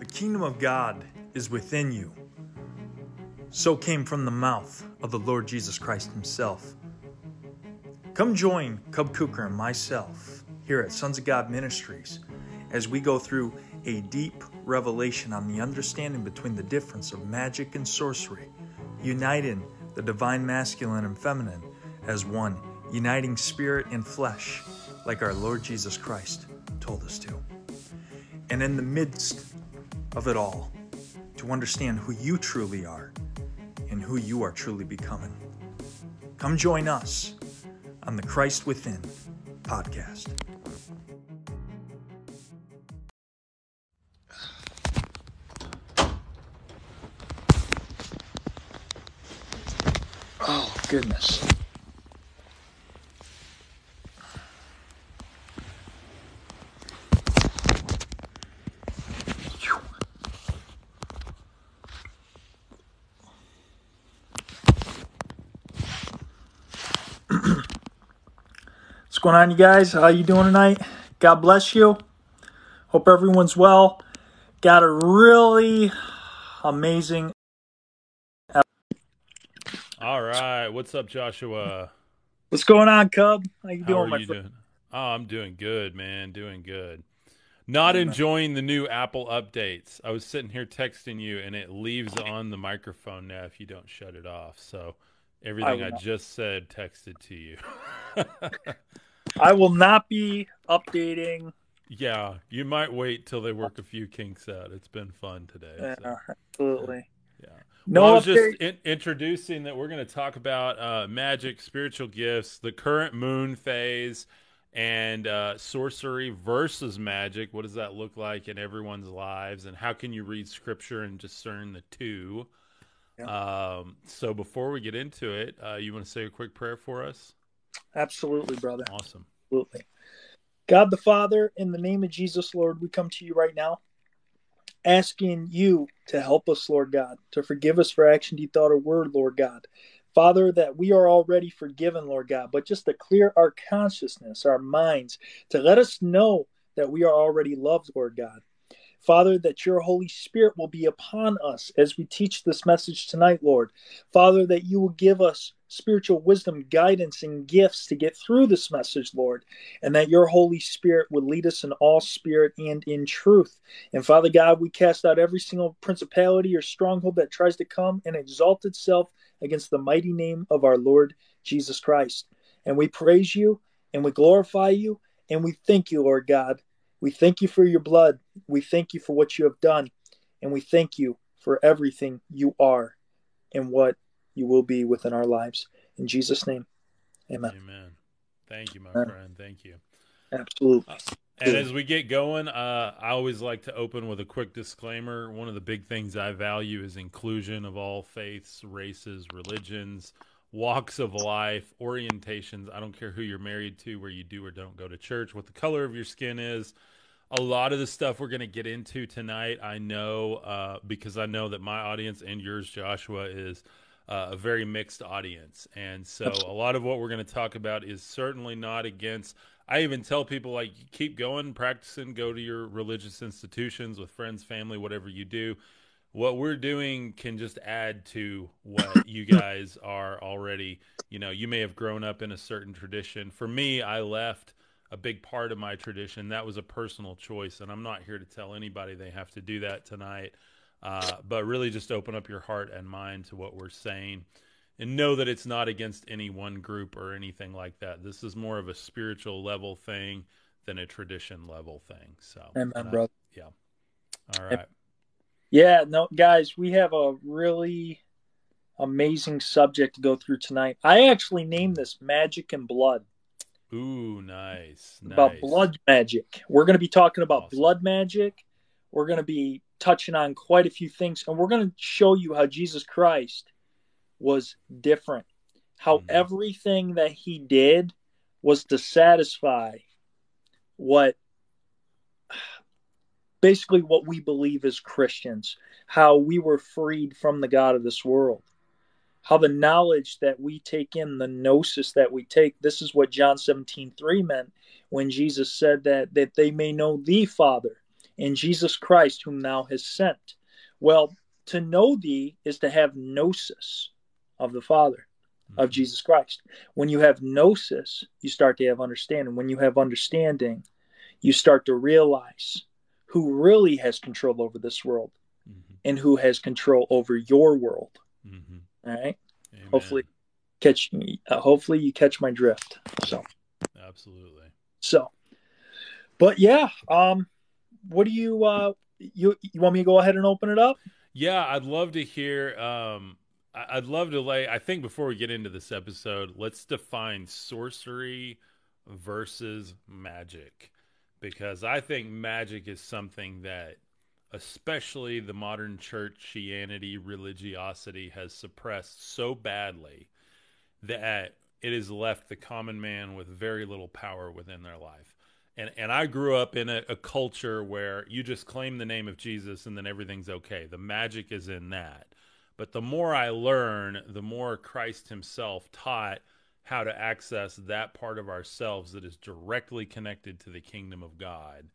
The kingdom of God is within you. So came from the mouth of the Lord Jesus Christ Himself. Come join Cub Cooker and myself here at Sons of God Ministries as we go through a deep revelation on the understanding between the difference of magic and sorcery, uniting the divine masculine and feminine as one, uniting spirit and flesh like our Lord Jesus Christ told us to. And in the midst of it all, to understand who you truly are and who you are truly becoming. Come join us on the Christ Within podcast. Oh, goodness. Going on, you guys? How you doing tonight? God bless you. Hope everyone's well. Got a really amazing. All right, what's up, Joshua? What's going on, Cub? How you How doing, are my you friend? doing? Oh, I'm doing good, man. Doing good. Not enjoying the new Apple updates. I was sitting here texting you, and it leaves on the microphone now if you don't shut it off. So everything will I, just said texted to you. I will not be updating. yeah, you might wait till they work a few kinks out. It's been fun today. Yeah, so, absolutely. yeah. No well, I was update. just in- introducing that we're going to talk about uh, magic, spiritual gifts, the current moon phase, and uh, sorcery versus magic. What does that look like in everyone's lives, and how can you read scripture and discern the two? Um, so before we get into it, uh, you want to say a quick prayer for us? Absolutely, brother. Awesome. Absolutely. God the Father, in the name of Jesus, Lord, we come to you right now, asking you to help us, Lord God, to forgive us for action, deed, thought, or word, Lord God. Father, that we are already forgiven, Lord God, but just to clear our consciousness, our minds, to let us know that we are already loved, Lord God. Father, that your Holy Spirit will be upon us as we teach this message tonight, Lord. Father, that you will give us spiritual wisdom, guidance, and gifts to get through this message, Lord, and that your Holy Spirit would lead us in all spirit and in truth. And Father God, we cast out every single principality or stronghold that tries to come and exalt itself against the mighty name of our Lord Jesus Christ. And we praise you and we glorify you and we thank you, Lord God. We thank you for your blood. We thank you for what you have done. And we thank you for everything you are and what you will be within our lives. In Jesus' name, amen. Amen. Thank you, my Amen. friend. Thank you. Absolutely. And as we get going, uh, I always like to open with a quick disclaimer. One of the big things I value is inclusion of all faiths, races, religions, walks of life, orientations. I don't care who you're married to, where you do or don't go to church, what the color of your skin is. A lot of the stuff we're going to get into tonight, I know uh, because I know that my audience and yours, Joshua, is uh, a very mixed audience. And so a lot of what we're going to talk about is certainly not against. I even tell people like keep going, practicing, go to your religious institutions with friends, family, whatever you do. What we're doing can just add to what you guys are already. You know, you may have grown up in a certain tradition. For me, I left a big part of my tradition. That was a personal choice, and I'm not here to tell anybody they have to do that tonight. Uh, but really, just open up your heart and mind to what we're saying and know that it's not against any one group or anything like that. This is more of a spiritual level thing than a tradition level thing. So, Amen, brother. yeah. All right. Yeah, no, guys, we have a really amazing subject to go through tonight. I actually named this Magic and Blood, Ooh, nice. nice. about blood magic. We're going to be talking about Awesome. blood magic. We're going to be touching on quite a few things, and we're going to show you how Jesus Christ was different, how Mhm. everything that he did was to satisfy what basically what we believe as Christians, how we were freed from the God of this world, how the knowledge that we take in, the gnosis that we take, this is what John 17 3 meant when Jesus said that, that they may know the Father and Jesus Christ, whom thou hast sent. Well, to know thee is to have gnosis of the Father, of Mhm. Jesus Christ. When you have gnosis, you start to have understanding. When you have understanding, you start to realize who really has control over this world Mhm. and who has control over your world. Mhm. All right. Amen. Hopefully, catch me. Uh, hopefully, you catch my drift. So, Absolutely. so, but yeah. Um, what do you uh you you want me to go ahead and open it up? Yeah, I'd love to hear. Um, I'd love to lay. I think before we get into this episode, let's define sorcery versus magic, because I think magic is something that, especially the modern churchianity, religiosity, has suppressed so badly that it has left the common man with very little power within their life. And and I grew up in a, a culture where you just claim the name of Jesus and then everything's okay. The magic is in that. But the more I learn, the more Christ himself taught how to access that part of ourselves that is directly connected to the kingdom of God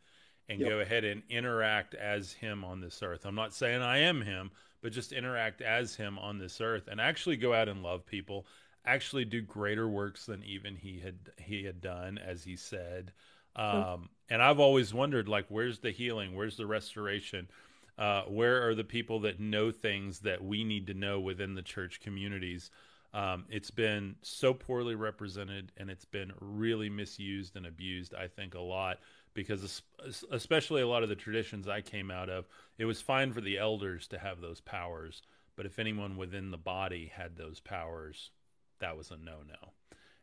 and Yep. go ahead and interact as him on this earth. I'm not saying I am him, but just interact as him on this earth and actually go out and love people, actually do greater works than even he had he had done as he said. Um, and I've always wondered like where's the healing? Where's the restoration? Uh, where are the people that know things that we need to know within the church communities? Um, it's been so poorly represented and it's been really misused and abused, I think, a lot because, especially a lot of the traditions I came out of, it was fine for the elders to have those powers. But if anyone within the body had those powers, that was a no no.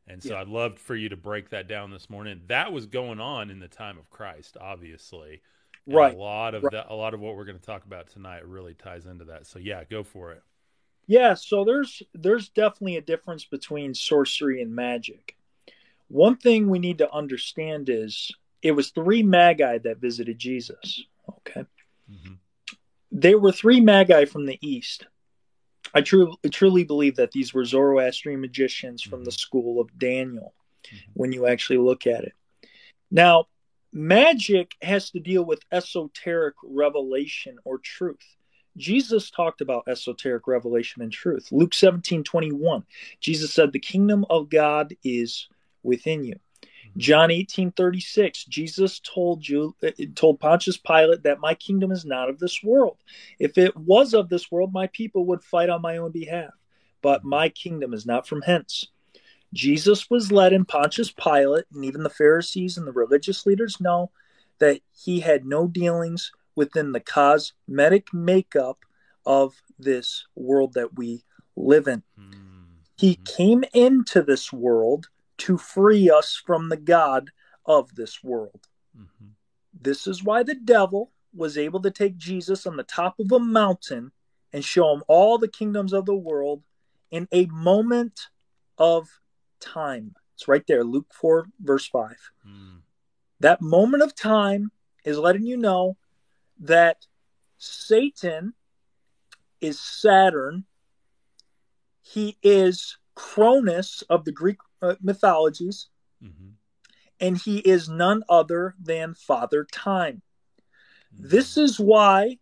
And so Yeah. I'd love for you to break that down this morning. That was going on in the time of Christ, obviously. And Right. A lot of Right. that, a lot of what we're going to talk about tonight really ties into that. So yeah, go for it. Yeah, so there's there's definitely a difference between sorcery and magic. One thing we need to understand is it was three magi that visited Jesus. Okay. hmm They were three magi from the east. I truly truly believe that these were Zoroastrian magicians from the Mhm. school of Daniel Mhm. when you actually look at it. Now, magic has to deal with esoteric revelation or truth. Jesus talked about esoteric revelation and truth. Luke 17 21, Jesus said, The kingdom of God is within you. John 18 36, Jesus told you uh, told Pontius Pilate that my kingdom is not of this world. If it was of this world, my people would fight on my own behalf. But my kingdom is not from hence. Jesus was led in Pontius Pilate, and even the Pharisees and the religious leaders know that he had no dealings within the cosmetic makeup of this world that we live in. Mm-hmm. He came into this world to free us from the God of this world. hmm This is why the devil was able to take Jesus on the top of a mountain and show him all the kingdoms of the world in a moment of time. It's right there, Luke 4, verse 5. mm That moment of time is letting you know that Satan is Saturn. He is Cronus of the Greek uh, mythologies, hmm and he is none other than Father Time. Mm-hmm. This is why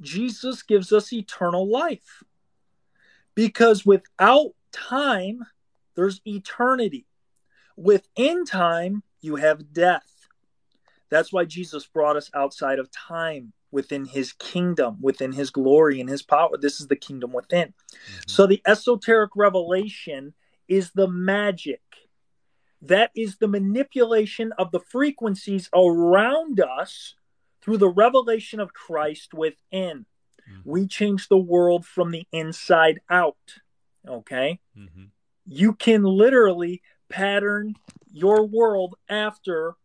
Jesus gives us eternal life. Because without time, there's eternity. Within time, you have death. That's why Jesus brought us outside of time, within his kingdom, within his glory and his power. This is the kingdom within. Mhm. So the esoteric revelation is the magic. That is the manipulation of the frequencies around us through the revelation of Christ within. Mhm. We change the world from the inside out. Okay? Mhm. You can literally pattern your world after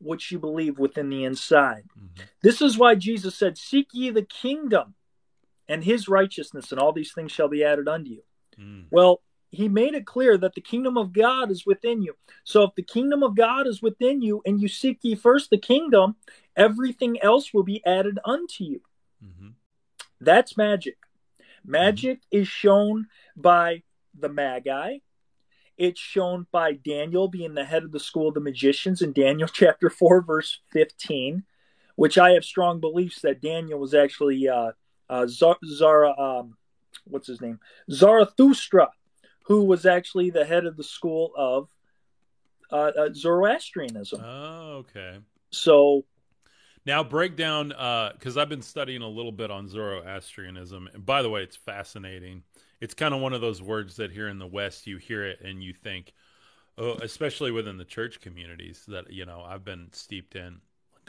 what you believe within the inside. Mhm. This is why Jesus said, Seek ye the kingdom and his righteousness, and all these things shall be added unto you. Mm. Well, he made it clear that the kingdom of God is within you. So if the kingdom of God is within you and you seek ye first the kingdom, everything else will be added unto you. Mm-hmm. That's magic. Magic is shown by the Magi. It's shown by Daniel being the head of the school of the magicians in Daniel chapter 4, verse 15, which I have strong beliefs that Daniel was actually uh, uh, Zara, um, what's his name, Zarathustra, who was actually the head of the school of uh, uh, Zoroastrianism. Oh, okay. So now break down because uh, I've been studying a little bit on Zoroastrianism, and by the way, it's fascinating. It's kind of one of those words that here in the West you hear it and you think, oh, especially within the church communities that you know I've been steeped in.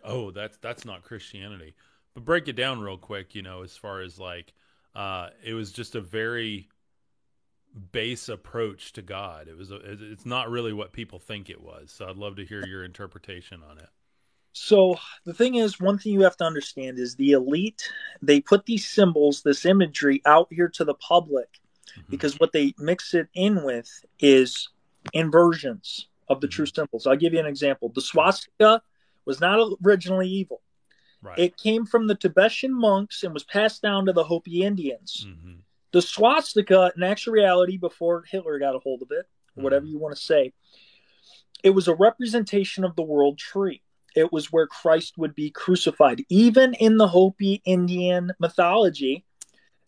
Oh, that's that's not Christianity. But break it down real quick, you know, as far as like uh, it was just a very base approach to God. It was a, it's not really what people think it was. So I'd love to hear your interpretation on it. So the thing is, one thing you have to understand is the elite. They put these symbols, this imagery, out here to the public mm-hmm. because what they mix it in with is inversions of the mm-hmm. true symbols. I'll give you an example. The swastika was not originally evil. Right. It came from the Tibetan monks and was passed down to the Hopi Indians. Mm-hmm. The swastika, in actual reality, before Hitler got a hold of it, mm-hmm. whatever you want to say, it was a representation of the world tree it was where Christ would be crucified. Even in the Hopi Indian mythology,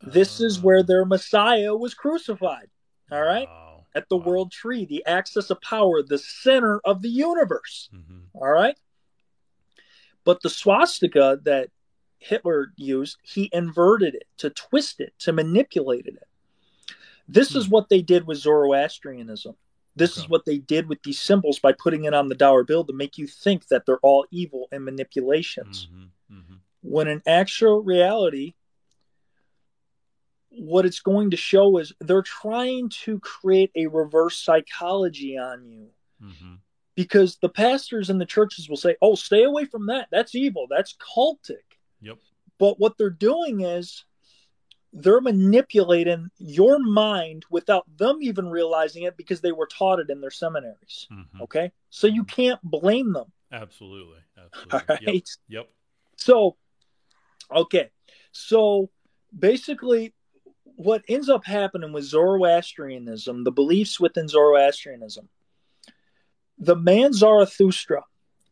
this is where their Messiah was crucified. All right? Wow, At the wow. world tree, the axis of power, the center of the universe. Mm-hmm. All right? But the swastika that Hitler used, he inverted it to twist it, to manipulate it. This mm-hmm. is what they did with Zoroastrianism. This okay. is what they did with these symbols by putting it on the dollar bill to make you think that they're all evil and manipulations. Mm-hmm, mm-hmm. When in actual reality, what it's going to show is they're trying to create a reverse psychology on you. Mm-hmm. Because the pastors and the churches will say, oh, stay away from that. That's evil. That's cultic. Yep. But what they're doing is they're manipulating your mind without them even realizing it because they were taught it in their seminaries. Mm-hmm. Okay. So you mm-hmm. can't blame them. Absolutely. Absolutely. All right. Yep. yep. So, okay. So basically, what ends up happening with Zoroastrianism, the beliefs within Zoroastrianism, the man Zarathustra,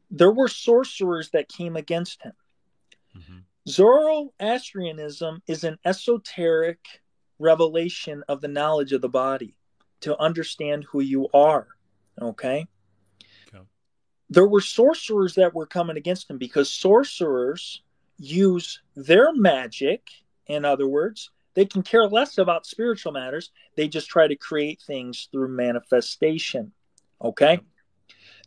there were sorcerers that came against him. Mm-hmm. Zoroastrianism is an esoteric revelation of the knowledge of the body to understand who you are. Okay? okay. There were sorcerers that were coming against him because sorcerers use their magic, in other words, they can care less about spiritual matters. They just try to create things through manifestation. Okay?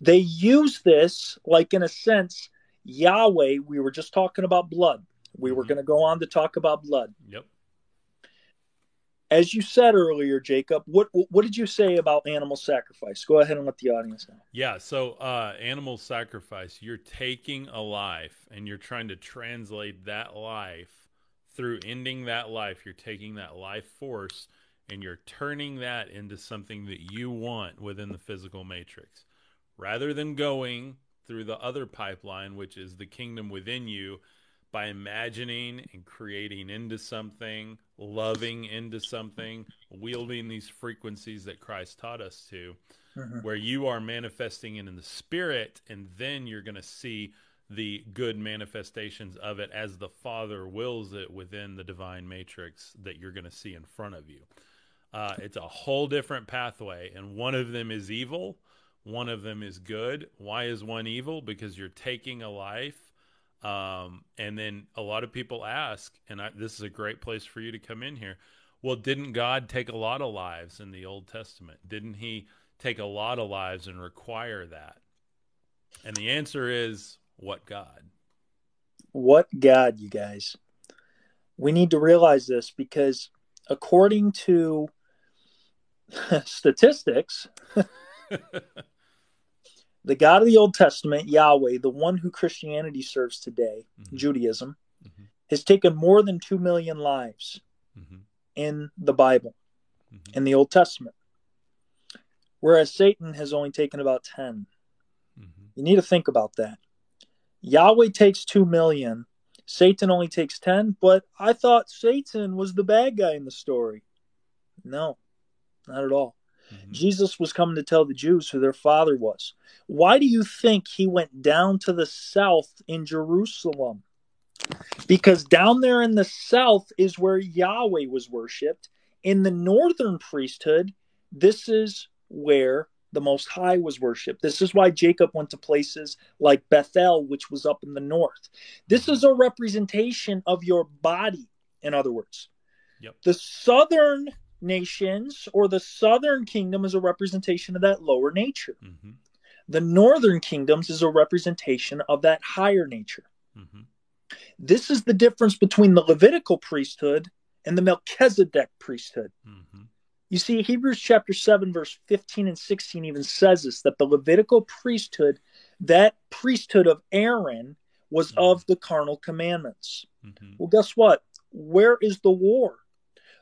They use this, like in a sense, Yahweh, we were just talking about blood. We mm-hmm. were going to go on to talk about blood. Yep. As you said earlier, Jacob, what what did you say about animal sacrifice? Go ahead and let the audience know. Yeah, so uh, animal sacrifice, you're taking a life and you're trying to translate that life through ending that life. You're taking that life force and you're turning that into something that you want within the physical matrix rather than going through the other pipeline, which is the kingdom within you, by imagining and creating into something, loving into something, wielding these frequencies that Christ taught us to, mm-hmm. where you are manifesting it in the spirit, and then you're going to see the good manifestations of it as the Father wills it within the divine matrix that you're going to see in front of you. Uh, it's a whole different pathway, and one of them is evil one of them is good. Why is one evil? Because you're taking a life. Um, and then a lot of people ask, and I, this is a great place for you to come in here. Well, didn't God take a lot of lives in the Old Testament? Didn't He take a lot of lives and require that? And the answer is what God? What God, you guys? We need to realize this because according to statistics, the God of the Old Testament, Yahweh, the one who Christianity serves today, mm-hmm. Judaism, mm-hmm. has taken more than 2 million lives mm-hmm. in the Bible, mm-hmm. in the Old Testament, whereas Satan has only taken about 10. Mm-hmm. You need to think about that. Yahweh takes 2 million, Satan only takes 10, but I thought Satan was the bad guy in the story. No, not at all. Mm-hmm. Jesus was coming to tell the Jews who their father was. Why do you think he went down to the south in Jerusalem? Because down there in the south is where Yahweh was worshiped. In the northern priesthood, this is where the Most High was worshiped. This is why Jacob went to places like Bethel, which was up in the north. This is a representation of your body, in other words. Yep. The southern nations or the southern kingdom is a representation of that lower nature. Mm-hmm. The northern kingdoms is a representation of that higher nature. Mm-hmm. This is the difference between the Levitical priesthood and the Melchizedek priesthood. Mm-hmm. You see, Hebrews chapter 7, verse 15 and 16 even says this that the Levitical priesthood, that priesthood of Aaron, was Mhm. of the carnal commandments. Mm-hmm. Well, guess what? Where is the war?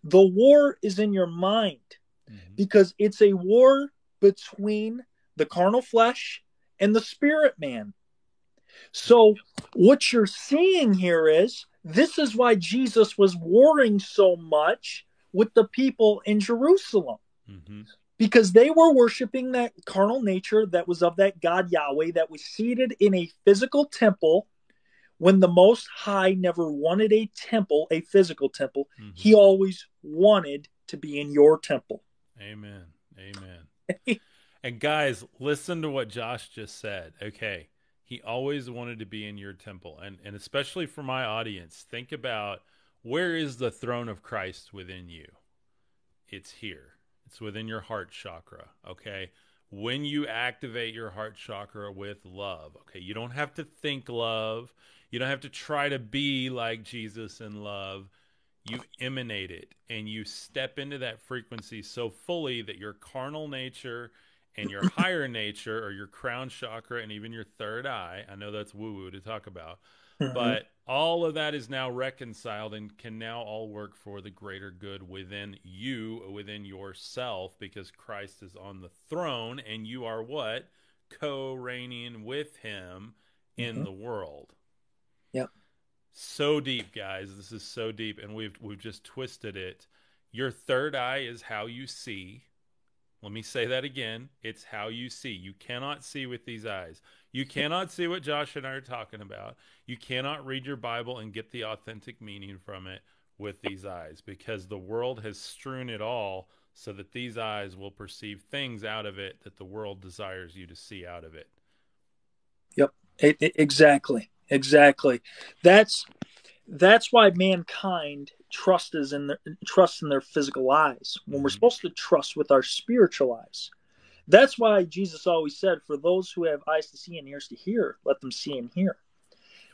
The war is in your mind Mm-hmm. because it's a war between the carnal flesh and the spirit man. So, what you're seeing here is this is why Jesus was warring so much with the people in Jerusalem Mm-hmm. because they were worshiping that carnal nature that was of that God Yahweh that was seated in a physical temple when the Most High never wanted a temple, a physical temple. Mm-hmm. He always wanted to be in your temple. Amen. Amen. and guys, listen to what Josh just said. Okay. He always wanted to be in your temple. And and especially for my audience, think about where is the throne of Christ within you? It's here. It's within your heart chakra, okay? When you activate your heart chakra with love, okay? You don't have to think love. You don't have to try to be like Jesus in love you emanate it and you step into that frequency so fully that your carnal nature and your higher nature or your crown chakra and even your third eye i know that's woo woo to talk about Mhm. but all of that is now reconciled and can now all work for the greater good within you within yourself because christ is on the throne and you are what co-reigning with him in Mhm. the world Yep. so deep guys this is so deep and we've we've just twisted it your third eye is how you see let me say that again. It's how you see. You cannot see with these eyes. You cannot see what josh and i are talking about. You cannot read your bible and get the authentic meaning from it with these eyes because the world has strewn it all so that these eyes will perceive things out of it that the world desires you to see out of it. E- e- exactly. Exactly. That's that's why mankind trusts is in their trusts in their physical eyes when we're Mhm. supposed to trust with our spiritual eyes that's why jesus always said for those who have eyes to see and ears to hear let them see and hear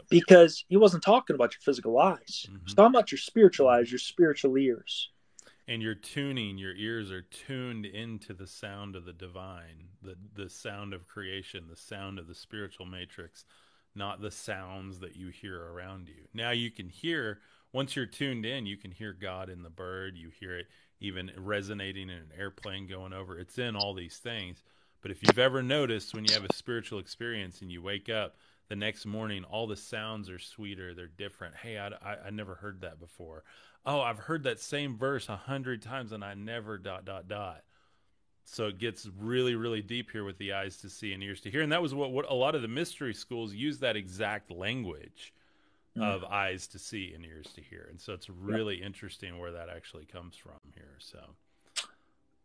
because he wasn't talking about your physical eyes Mhm. talking about your spiritual eyes your spiritual ears and you're tuning your ears are tuned into the sound of the divine the the sound of creation the sound of the spiritual matrix not the sounds that you hear around you. Now you can hear once you're tuned in you can hear god in the bird. You hear it even resonating in an airplane going over. It's in all these things. But if you've ever noticed when you have a spiritual experience and you wake up the next morning all the sounds are sweeter they're different. Hey i, I, I never heard that before. Oh i've heard that same verse a hundred times and i never dot dot dot so it gets really really deep here with the eyes to see and ears to hear and that was what, what a lot of the mystery schools use that exact language Mm. of eyes to see and ears to hear and so it's really interesting where that actually comes from here so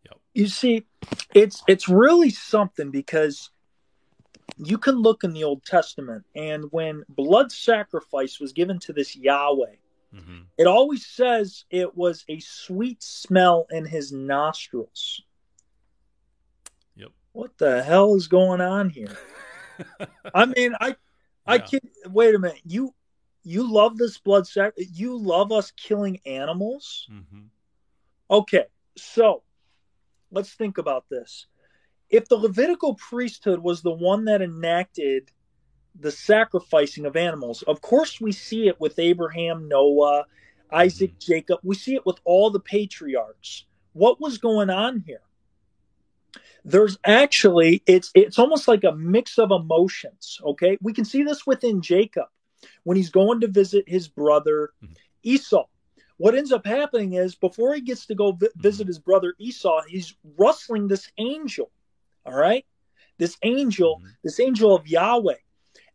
yep. you see it's it's really something because you can look in the old testament and when blood sacrifice was given to this yahweh hmm it always says it was a sweet smell in his nostrils Yep. What the hell is going on here i mean i i Yeah. can wait a minute you you love this blood sac you love us killing animals hmm Okay, so let's think about this. If the Levitical priesthood was the one that enacted the sacrificing of animals, of course we see it with Abraham, Noah, Isaac, Jacob. We see it with all the patriarchs. What was going on here? There's actually it's it's almost like a mix of emotions, okay? We can see this within Jacob when he's going to visit his brother Mhm. Esau. what ends up happening is before he gets to go vi- visit his brother Esau, he's rustling this angel. All right, this angel, Mhm. this angel of Yahweh.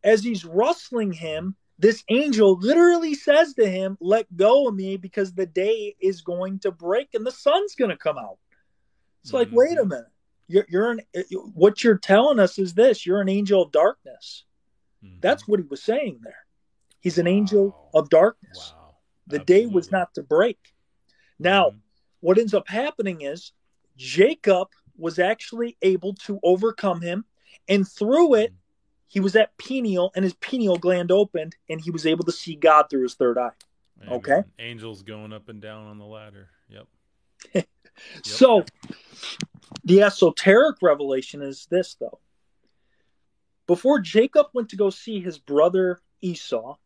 As he's rustling him, this angel literally says to him, Let go of me because the day is going to break and the sun's going to come out. It's like, Mhm. wait a minute. You're, you're an, what you're telling us is this you're an angel of darkness. Mhm. That's what he was saying there. He's an angel of darkness. wow. The day was not to break. Now, Mhm. what ends up happening is Jacob was actually able to overcome him, and through it, he was at Peniel, and his pineal gland opened, and he was able to see God through his third eye. Amen. okay. Angels going up and down on the ladder. Yep. So, the esoteric revelation is this, though. Before Jacob went to go see his brother Esau,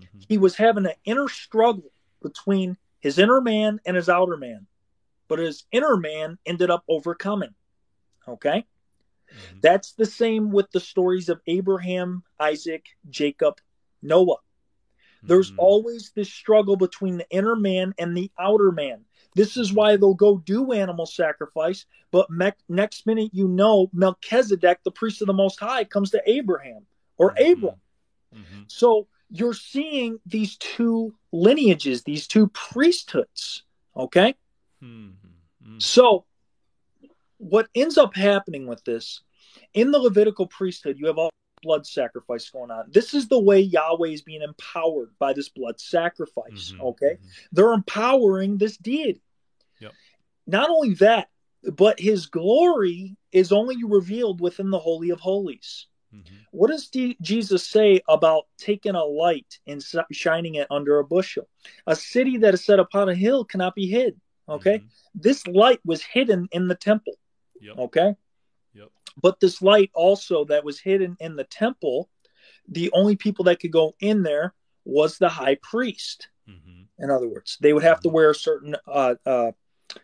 Mhm. he was having an inner struggle between his inner man and his outer man. But his inner man ended up overcoming. Okay? Mhm. That's the same with the stories of Abraham, Isaac, Jacob, Noah. There's Mhm. always this struggle between the inner man and the outer man. This is why they'll go do animal sacrifice, but me- next minute you know Melchizedek, the priest of the Most High, comes to Abraham or Mhm. Abram. Mhm. So you're seeing these two lineages, these two priesthoods. Okay. Mhm. Mhm. So what ends up happening with this in the Levitical priesthood, you have all blood sacrifice going on. This is the way Yahweh is being empowered by this blood sacrifice. Mhm. Okay. Mhm. They're empowering this deity. Yep. Not only that, but his glory is only revealed within the Holy of Holies. Mhm. What does D- Jesus say about taking a light and shining it under a bushel? A city that is set upon a hill cannot be hid. Okay. Mhm. This light was hidden in the temple. Yep. Okay. But this light also that was hidden in the temple, the only people that could go in there was the high priest. Mhm. In other words, they would have to wear a certain uh, uh,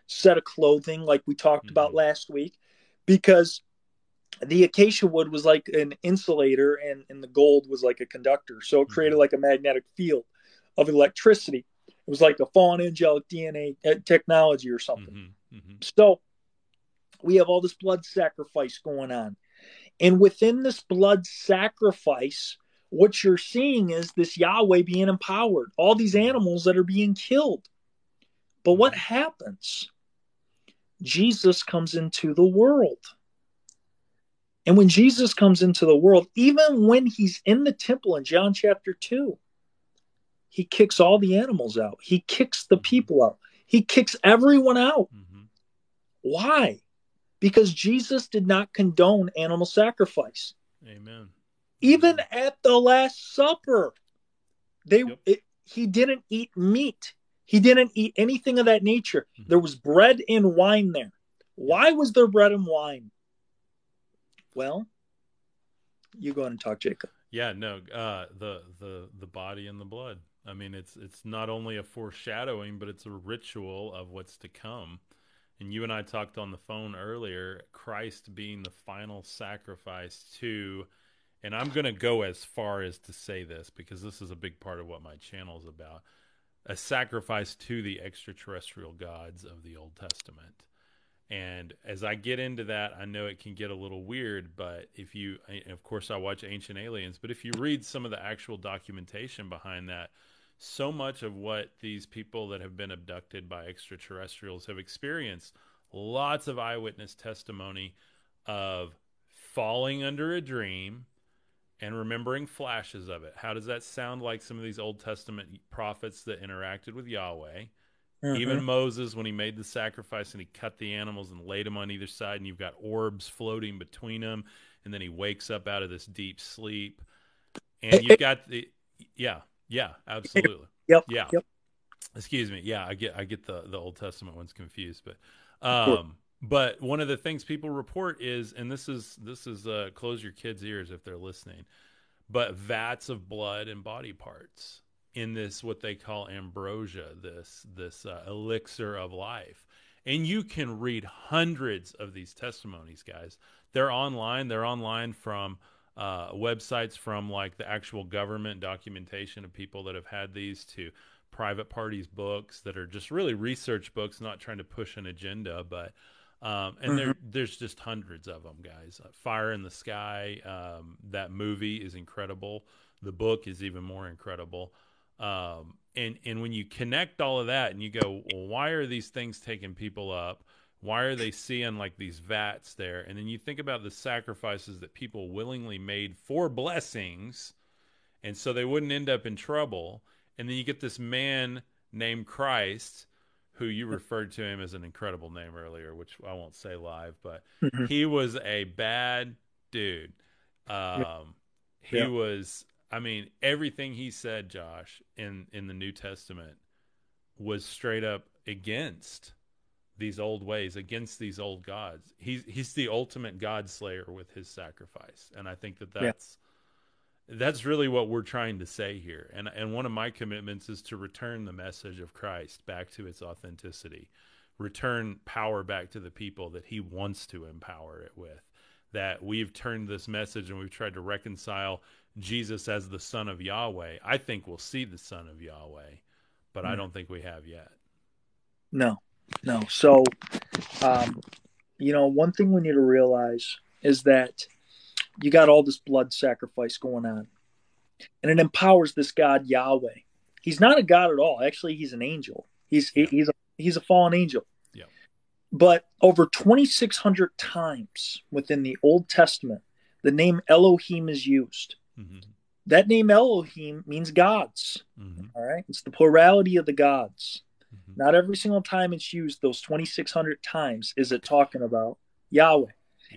set of clothing, like we talked about Mhm. last week, because the acacia wood was like an insulator and, and the gold was like a conductor. So it created Mhm. like a magnetic field of electricity. It was like a fallen angelic DNA uh, technology or something. Mhm. Mhm. So we have all this blood sacrifice going on. And within this blood sacrifice, what you're seeing is this Yahweh being empowered, all these animals that are being killed. But what happens? Jesus comes into the world. And when Jesus comes into the world, even when he's in the temple in John chapter 2, he kicks all the animals out. He kicks the people out. He kicks everyone out. Mhm. Why? Because Jesus did not condone animal sacrifice. Amen. Even at the Last Supper, they Yep. it, he didn't eat meat. He didn't eat anything of that nature. Mhm. There was bread and wine there. Why was there bread and wine? Well, you go ahead and talk, Jacob. Yeah, no, uh, the the the body and the blood. I mean, it's it's not only a foreshadowing, but it's a ritual of what's to come. And you and I talked on the phone earlier. Christ being the final sacrifice to, and I'm going to go as far as to say this because this is a big part of what my channel is about. A sacrifice to the extraterrestrial gods of the Old Testament. And as I get into that, I know it can get a little weird, but if you, of course, I watch Ancient Aliens, but if you read some of the actual documentation behind that, so much of what these people that have been abducted by extraterrestrials have experienced, lots of eyewitness testimony of falling under a dream and remembering flashes of it. How does that sound like some of these Old Testament prophets that interacted with Yahweh? Even mm-hmm. Moses, when he made the sacrifice and he cut the animals and laid them on either side, and you've got orbs floating between them, and then he wakes up out of this deep sleep, and you've got the yeah, yeah, absolutely, Yep. yeah. Yep. Excuse me, yeah, I get I get the the Old Testament ones confused, but um, but one of the things people report is, and this is this is uh, close your kids' ears if they're listening, but vats of blood and body parts in this what they call ambrosia this this uh, elixir of life and you can read hundreds of these testimonies guys they're online they're online from uh, websites from like the actual government documentation of people that have had these to private parties books that are just really research books, not trying to push an agenda, but um, and mm-hmm. there there's just hundreds of them, guys. Uh, Fire in the Sky, um, that movie is incredible. The book is even more incredible. Um, and and when you connect all of that and you go, well, why are these things taking people up? Why are they seeing like these vats there? And then you think about the sacrifices that people willingly made for blessings, and so they wouldn't end up in trouble. And then you get this man named Christ, who you referred to him as an incredible name earlier, which I won't say live, but mm-hmm. he was a bad dude. Um, he yeah. was I mean, everything he said, Josh, in in the New Testament was straight up against these old ways, against these old gods. He's he's the ultimate god slayer with his sacrifice, and I think that that's yeah. that's really what we're trying to say here. And and one of my commitments is to return the message of Christ back to its authenticity, return power back to the people that He wants to empower it with. That we've turned this message and we've tried to reconcile Jesus as the Son of Yahweh. I think we'll see the Son of Yahweh, but mm. I hmm. don't think we have yet. No, no. So, um, you know, one thing we need to realize is that you got all this blood sacrifice going on, and it empowers this God Yahweh. He's not a god at all. Actually, he's an angel. He's yeah. he's a he's a fallen angel. Yeah. But over 2,600 times within the Old Testament, the name Elohim is used. Mm-hmm. That name Elohim means gods. Mm-hmm. All right. It's the plurality of the gods. Mm-hmm. Not every single time it's used, those 2,600 times, is it talking about Yahweh.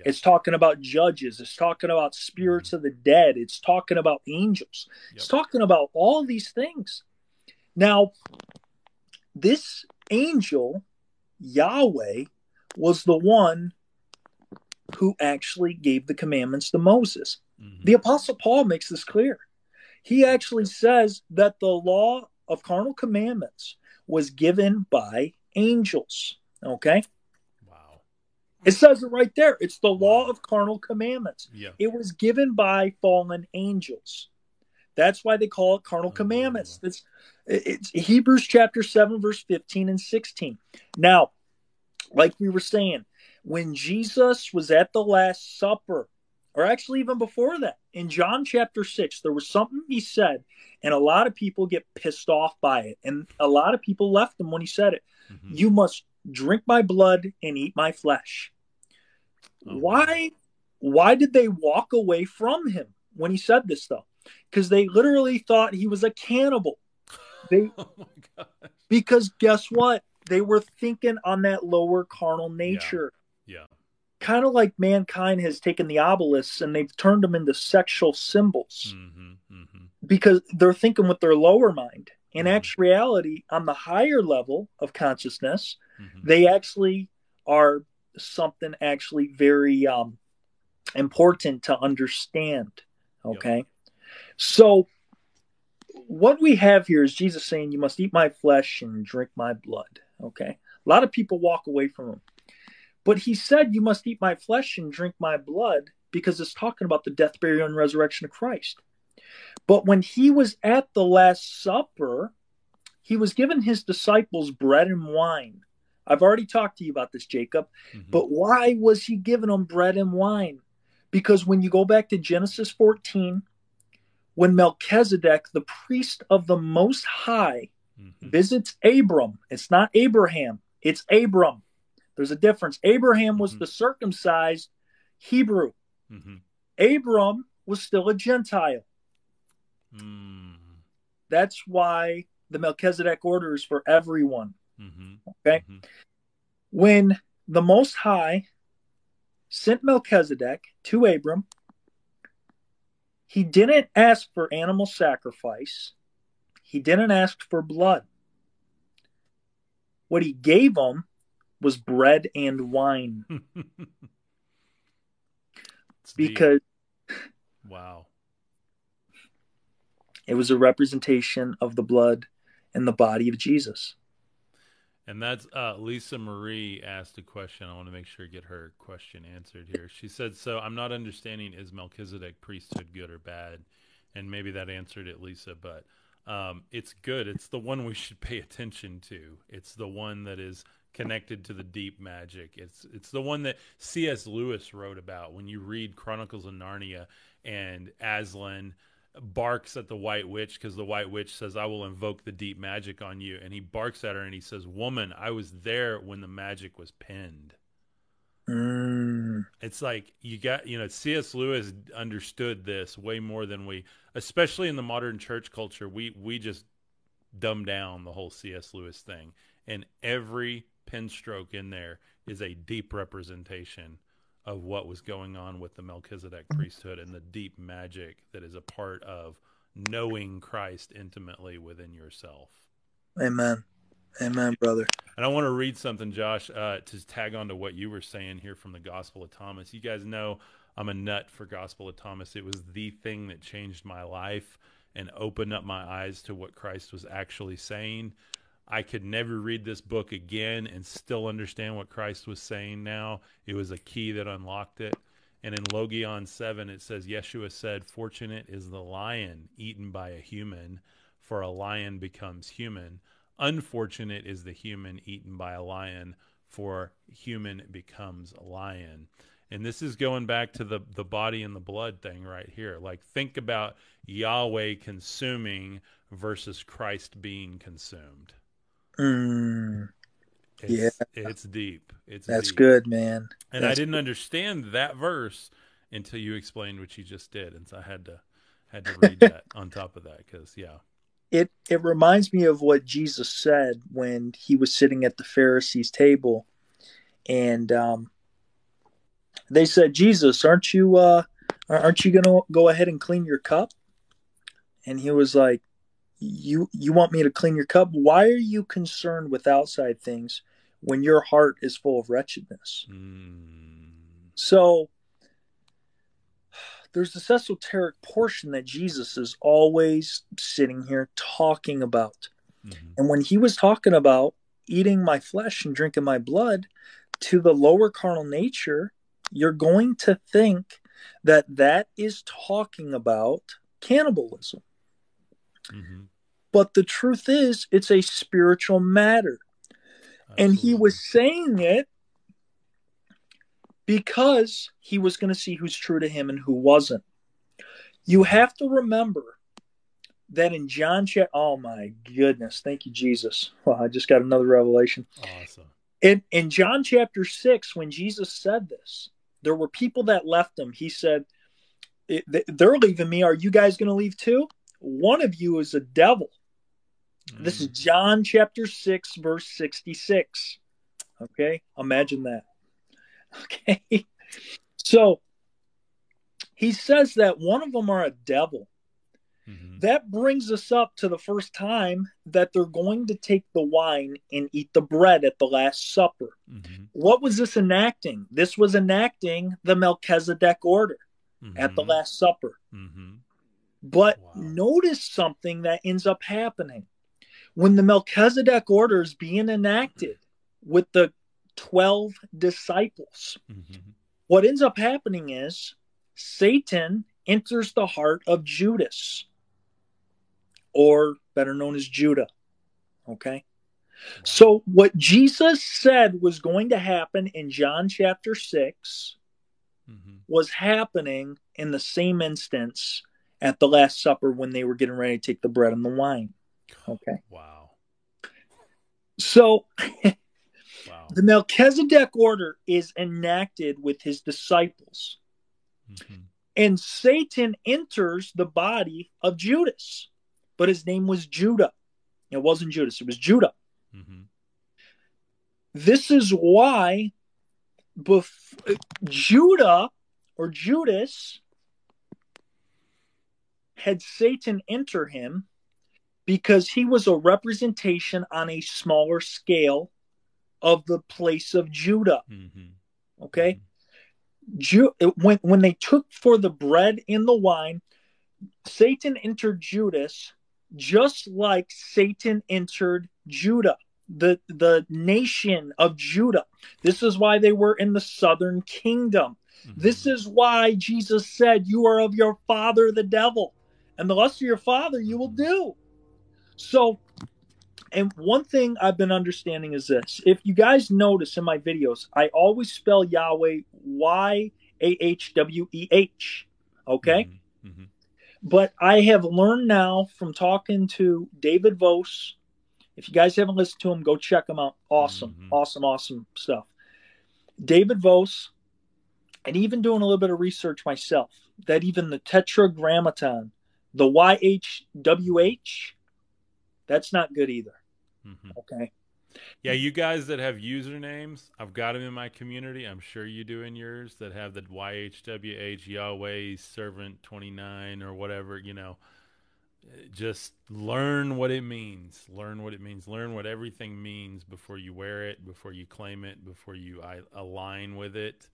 It's talking about judges. It's talking about spirits mm-hmm. of the dead. It's talking about angels. Yep. It's talking about all these things. Now, this angel, Yahweh, was the one who actually gave the commandments to Moses. Mm-hmm. The Apostle Paul makes this clear. He actually says that the law of carnal commandments was given by angels. Okay? Wow. It says it right there. It's the law of carnal commandments. Yeah. It was given by fallen angels. That's why they call it carnal oh, commandments. That's it's Hebrews chapter 7, verse 15 and 16. Now, like we were saying, when Jesus was at the Last Supper, or actually even before that, in John chapter 6, there was something he said, and a lot of people get pissed off by it. And a lot of people left him when he said it. Mm-hmm. You must drink my blood and eat my flesh. Oh. Why why did they walk away from him when he said this though? Because they literally thought he was a cannibal. They oh because guess what? They were thinking on that lower carnal nature. yeah. yeah kind of like mankind has taken the obelisks and they've turned them into sexual symbols mm-hmm, mm-hmm. because they're thinking with their lower mind. In mm-hmm. actuality, on the higher level of consciousness, mm-hmm. they actually are something actually very um, important to understand. Okay. Yep. So, what we have here is Jesus saying, You must eat my flesh and drink my blood. Okay. A lot of people walk away from him. But he said, You must eat my flesh and drink my blood because it's talking about the death, burial, and resurrection of Christ. But when he was at the Last Supper, he was giving his disciples bread and wine. I've already talked to you about this, Jacob. Mm-hmm. But why was he giving them bread and wine? Because when you go back to Genesis 14, when Melchizedek, the priest of the Most High, mm-hmm. visits Abram, it's not Abraham, it's Abram. There's a difference. Abraham was mm-hmm. the circumcised Hebrew. Mm-hmm. Abram was still a Gentile. Mm. That's why the Melchizedek order is for everyone. Mm-hmm. Okay. Mm-hmm. When the Most High sent Melchizedek to Abram, he didn't ask for animal sacrifice, he didn't ask for blood. What he gave him was bread and wine. because wow. It was a representation of the blood and the body of Jesus. And that's uh, Lisa Marie asked a question. I want to make sure get her question answered here. She said, "So I'm not understanding is Melchizedek priesthood good or bad?" And maybe that answered it, Lisa. But um, it's good. It's the one we should pay attention to. It's the one that is connected to the deep magic. It's it's the one that C.S. Lewis wrote about when you read Chronicles of Narnia and Aslan barks at the white witch because the white witch says i will invoke the deep magic on you and he barks at her and he says woman i was there when the magic was penned Mm. it's like you got you know cs lewis understood this way more than we especially in the modern church culture we we just dumb down the whole cs lewis thing and every pen stroke in there is a deep representation of what was going on with the melchizedek priesthood and the deep magic that is a part of knowing christ intimately within yourself Amen. Amen, brother. and I want to read something, Josh, uh, to tag on to what you were saying here from the Gospel of Thomas. You guys know I'm a nut for Gospel of Thomas. It was the thing that changed my life and opened up my eyes to what Christ was actually saying. I could never read this book again and still understand what Christ was saying now. It was a key that unlocked it. And in Logion 7, it says, Yeshua said, Fortunate is the lion eaten by a human, for a lion becomes human. Unfortunate is the human eaten by a lion, for human becomes a lion. And this is going back to the, the body and the blood thing right here. Like, think about Yahweh consuming versus Christ being consumed. Mm. It's, Yeah. it's deep. It's That's deep. good, man. And I didn't understand that verse until you explained what you just did, and so I had to had to read that on top of that because yeah, it it reminds me of what Jesus said when he was sitting at the Pharisees' table, and um, they said, "Jesus, aren't you uh, aren't you gonna go ahead and clean your cup?" And he was like, "You you want me to clean your cup? Why are you concerned with outside things when your heart is full of wretchedness?" mm, So there's this esoteric portion that Jesus is always sitting here talking about. mhm. And when he was talking about eating my flesh and drinking my blood to the lower carnal nature, you're going to think that that is talking about cannibalism. Mhm. But the truth is, it's a spiritual matter. And he was saying it because he was going to see who's true to him and who wasn't. You have to remember that in John chapter, oh my goodness, thank you, Jesus. Well, I just got another revelation. awesome. In, in John chapter 6, when Jesus said this, there were people that left him. He said, They're leaving me. Are you guys going to leave too? One of you is a devil. This is Mm, John chapter 6, verse 66. Okay, imagine that. Okay, so he says that one of them are a devil. mhm. That brings us up to the first time that they're going to take the wine and eat the bread at the Last Supper. Mhm. What was this enacting? This was enacting the Melchizedek order at the Mhm. Last Supper. Mhm. But Wow. notice something that ends up happening. When the Melchizedek order is being enacted with the 12 disciples, Mhm. what ends up happening is Satan enters the heart of Judas, or better known as Judah. Okay? Wow. So, what Jesus said was going to happen in John chapter 6 Mhm. was happening in the same instance at the Last Supper when they were getting ready to take the bread and the wine. Okay. Wow. So Wow. the Melchizedek order is enacted with his disciples, Mhm. and Satan enters the body of Judas, but his name was Judah. It wasn't Judas, it was Judah. Mhm. This is why bef- Judah or Judas had Satan enter him because he was a representation on a smaller scale of the place of Judah. Mhm. Okay. Ju- when, when they took for the bread and the wine, Satan entered Judas just like Satan entered Judah, the, the nation of Judah. This is why they were in the southern kingdom. Mhm. This is why Jesus said, You are of your father, the devil, and the lust of your father you will do. So, and one thing I've been understanding is this: if you guys notice in my videos, I always spell Yahweh Y A H W E H. Okay. Mhm, mhm. But I have learned now from talking to David Vos. If you guys haven't listened to him, go check him out. Awesome, Mhm. awesome, awesome stuff. David Vos, and even doing a little bit of research myself, that even the Tetragrammaton, the YHWH, that's not good either. Mhm. Okay. Yeah, you guys that have usernames, I've got them in my community. I'm sure you do in yours that have the YHWH Yahweh Servant 29 or whatever, you know. Just learn what it means. Learn what it means. Learn what everything means before you wear it, before you claim it, before you align with it.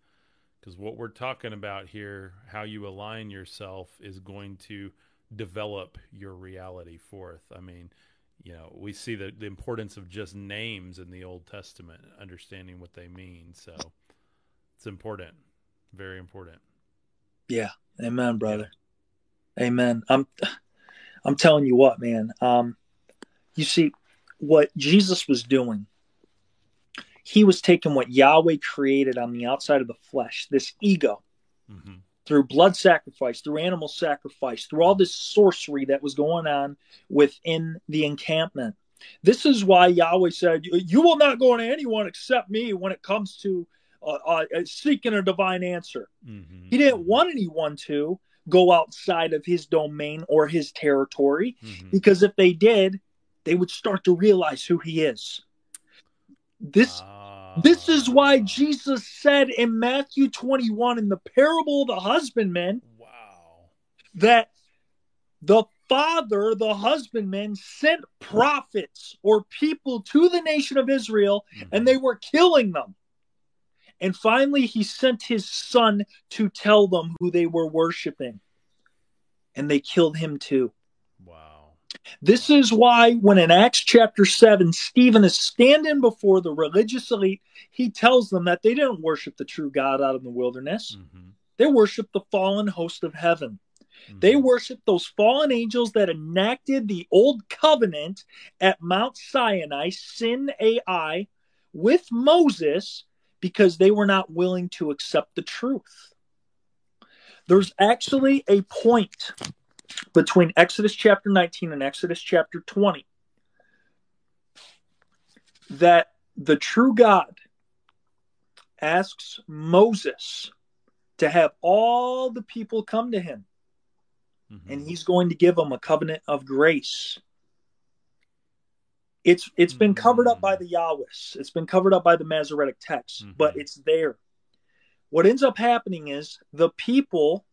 Because what we're talking about here, how you align yourself, is going to develop your reality forth. I mean, you know, we see the, the importance of just names in the Old Testament, understanding what they mean. So it's important, very important. Yeah. Amen, brother. Amen. I'm I'm telling you what, man. Um you see what Jesus was doing. He was taking what Yahweh created on the outside of the flesh, this ego, hmm through blood sacrifice, through animal sacrifice, through all this sorcery that was going on within the encampment. This is why Yahweh said, "You will not go to anyone except me when it comes to uh, uh, seeking a divine answer." hmm He didn't want anyone to go outside of his domain or his territory hmm because if they did, they would start to realize who he is. This this is why Jesus said in Matthew 21 in the parable of the husbandman Wow. that the father, the husbandman, sent prophets or people to the nation of Israel and mm-hmm. they were killing them. And finally, he sent his son to tell them who they were worshiping. And they killed him too. This is why, when in Acts chapter 7, Stephen is standing before the religious elite, he tells them that they didn't worship the true God out in the wilderness. hmm They worshiped the fallen host of heaven. They worshiped those fallen angels that enacted the old covenant at Mount Sinai, Sin AI, with Moses because they were not willing to accept the truth. There's actually a point between Exodus chapter 19 and Exodus chapter 20 that the true God asks Moses to have all the people come to him Mhm. and he's going to give them a covenant of grace. It's it's been covered up by the Yahwehs. It's been covered up by the Masoretic text, Mhm. but it's there. What ends up happening is the people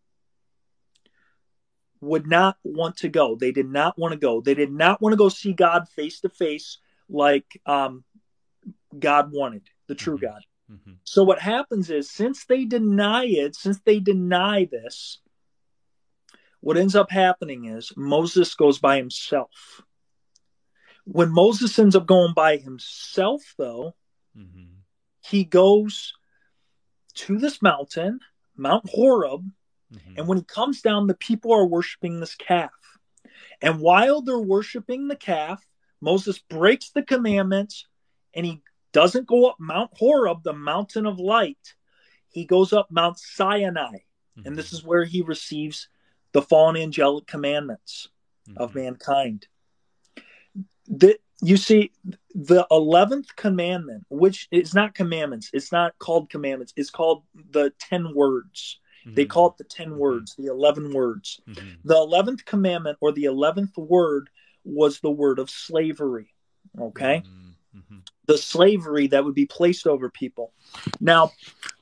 would not want to go. They did not want to go. They did not want to go see God face to face like um, God wanted, the true Mhm. God. Mhm. So what happens is since they deny it, since they deny this, what ends up happening is Moses goes by himself. When Moses ends up going by himself, though, Mhm. he goes to this mountain, Mount Horeb, Mhm. and when he comes down, the people are worshiping this calf. And while they're worshiping the calf, Moses breaks the commandments and he doesn't go up Mount Horeb, the mountain of light. He goes up Mount Sinai. And this Mhm. is where he receives the fallen angelic commandments of Mhm. mankind. The, you see, the 11th commandment, which is not commandments, it's not called commandments, it's called the 10 words. They Mhm. call it the 10 Mhm. words, the 11 words. Mhm. The 11th commandment or the 11th word was the word of slavery. Okay? Mhm. Mhm. The slavery that would be placed over people. Now,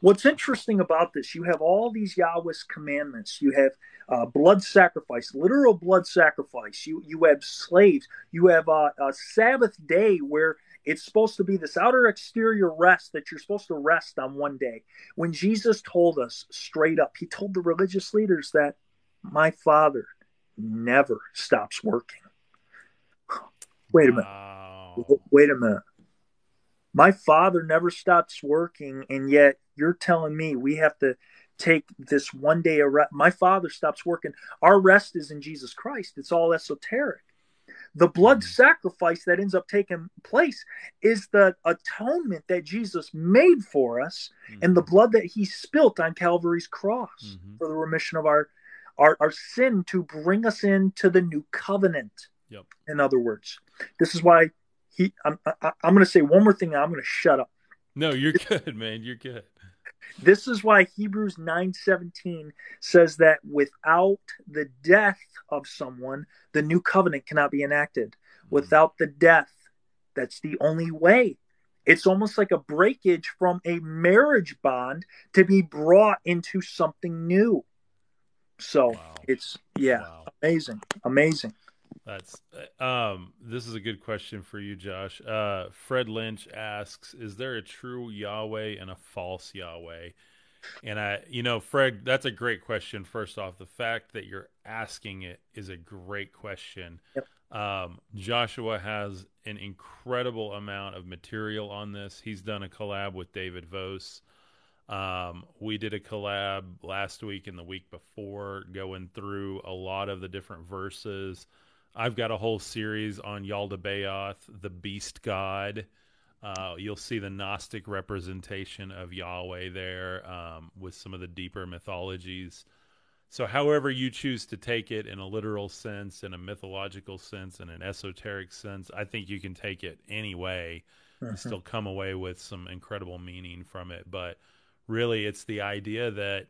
what's interesting about this, you have all these Yahweh's commandments. You have uh, blood sacrifice, literal blood sacrifice. You you have slaves. You have uh, a Sabbath day where it's supposed to be this outer exterior rest that you're supposed to rest on one day. When Jesus told us straight up, he told the religious leaders that my Father never stops working. Wait a minute. Wow. Wait a minute. My father never stops working, and yet you're telling me we have to take this one day of rest. My father stops working. Our rest is in Jesus Christ. It's all esoteric. The blood Mhm. sacrifice that ends up taking place is the atonement that Jesus made for us and the blood that he spilt on Calvary's cross Mhm. for the remission of our, our our sin to bring us into the new covenant. Yep. In other words, this is why he. I'm, I, I'm going to say one more thing. and I'm going to shut up. No, you're good, man. You're good. This is why Hebrews 9:17 says that without the death of someone, the new covenant cannot be enacted. Mm-hmm. Without the death, that's the only way. It's almost like a breakage from a marriage bond to be brought into something new. So Wow. it's yeah, Wow. amazing, amazing. That's um. This is a good question for you, Josh. Uh, Fred Lynch asks, "Is there a true Yahweh and a false Yahweh?" And I, you know, Fred, that's a great question. First off, the fact that you're asking it is a great question. Yep. Um, Joshua has an incredible amount of material on this. He's done a collab with David Vos. Um, we did a collab last week and the week before, going through a lot of the different verses. I've got a whole series on Yaldabaoth, the beast god. Uh, you'll see the Gnostic representation of Yahweh there um, with some of the deeper mythologies. So, however you choose to take it in a literal sense, in a mythological sense, in an esoteric sense, I think you can take it any way and still come away with some incredible meaning from it. But really, it's the idea that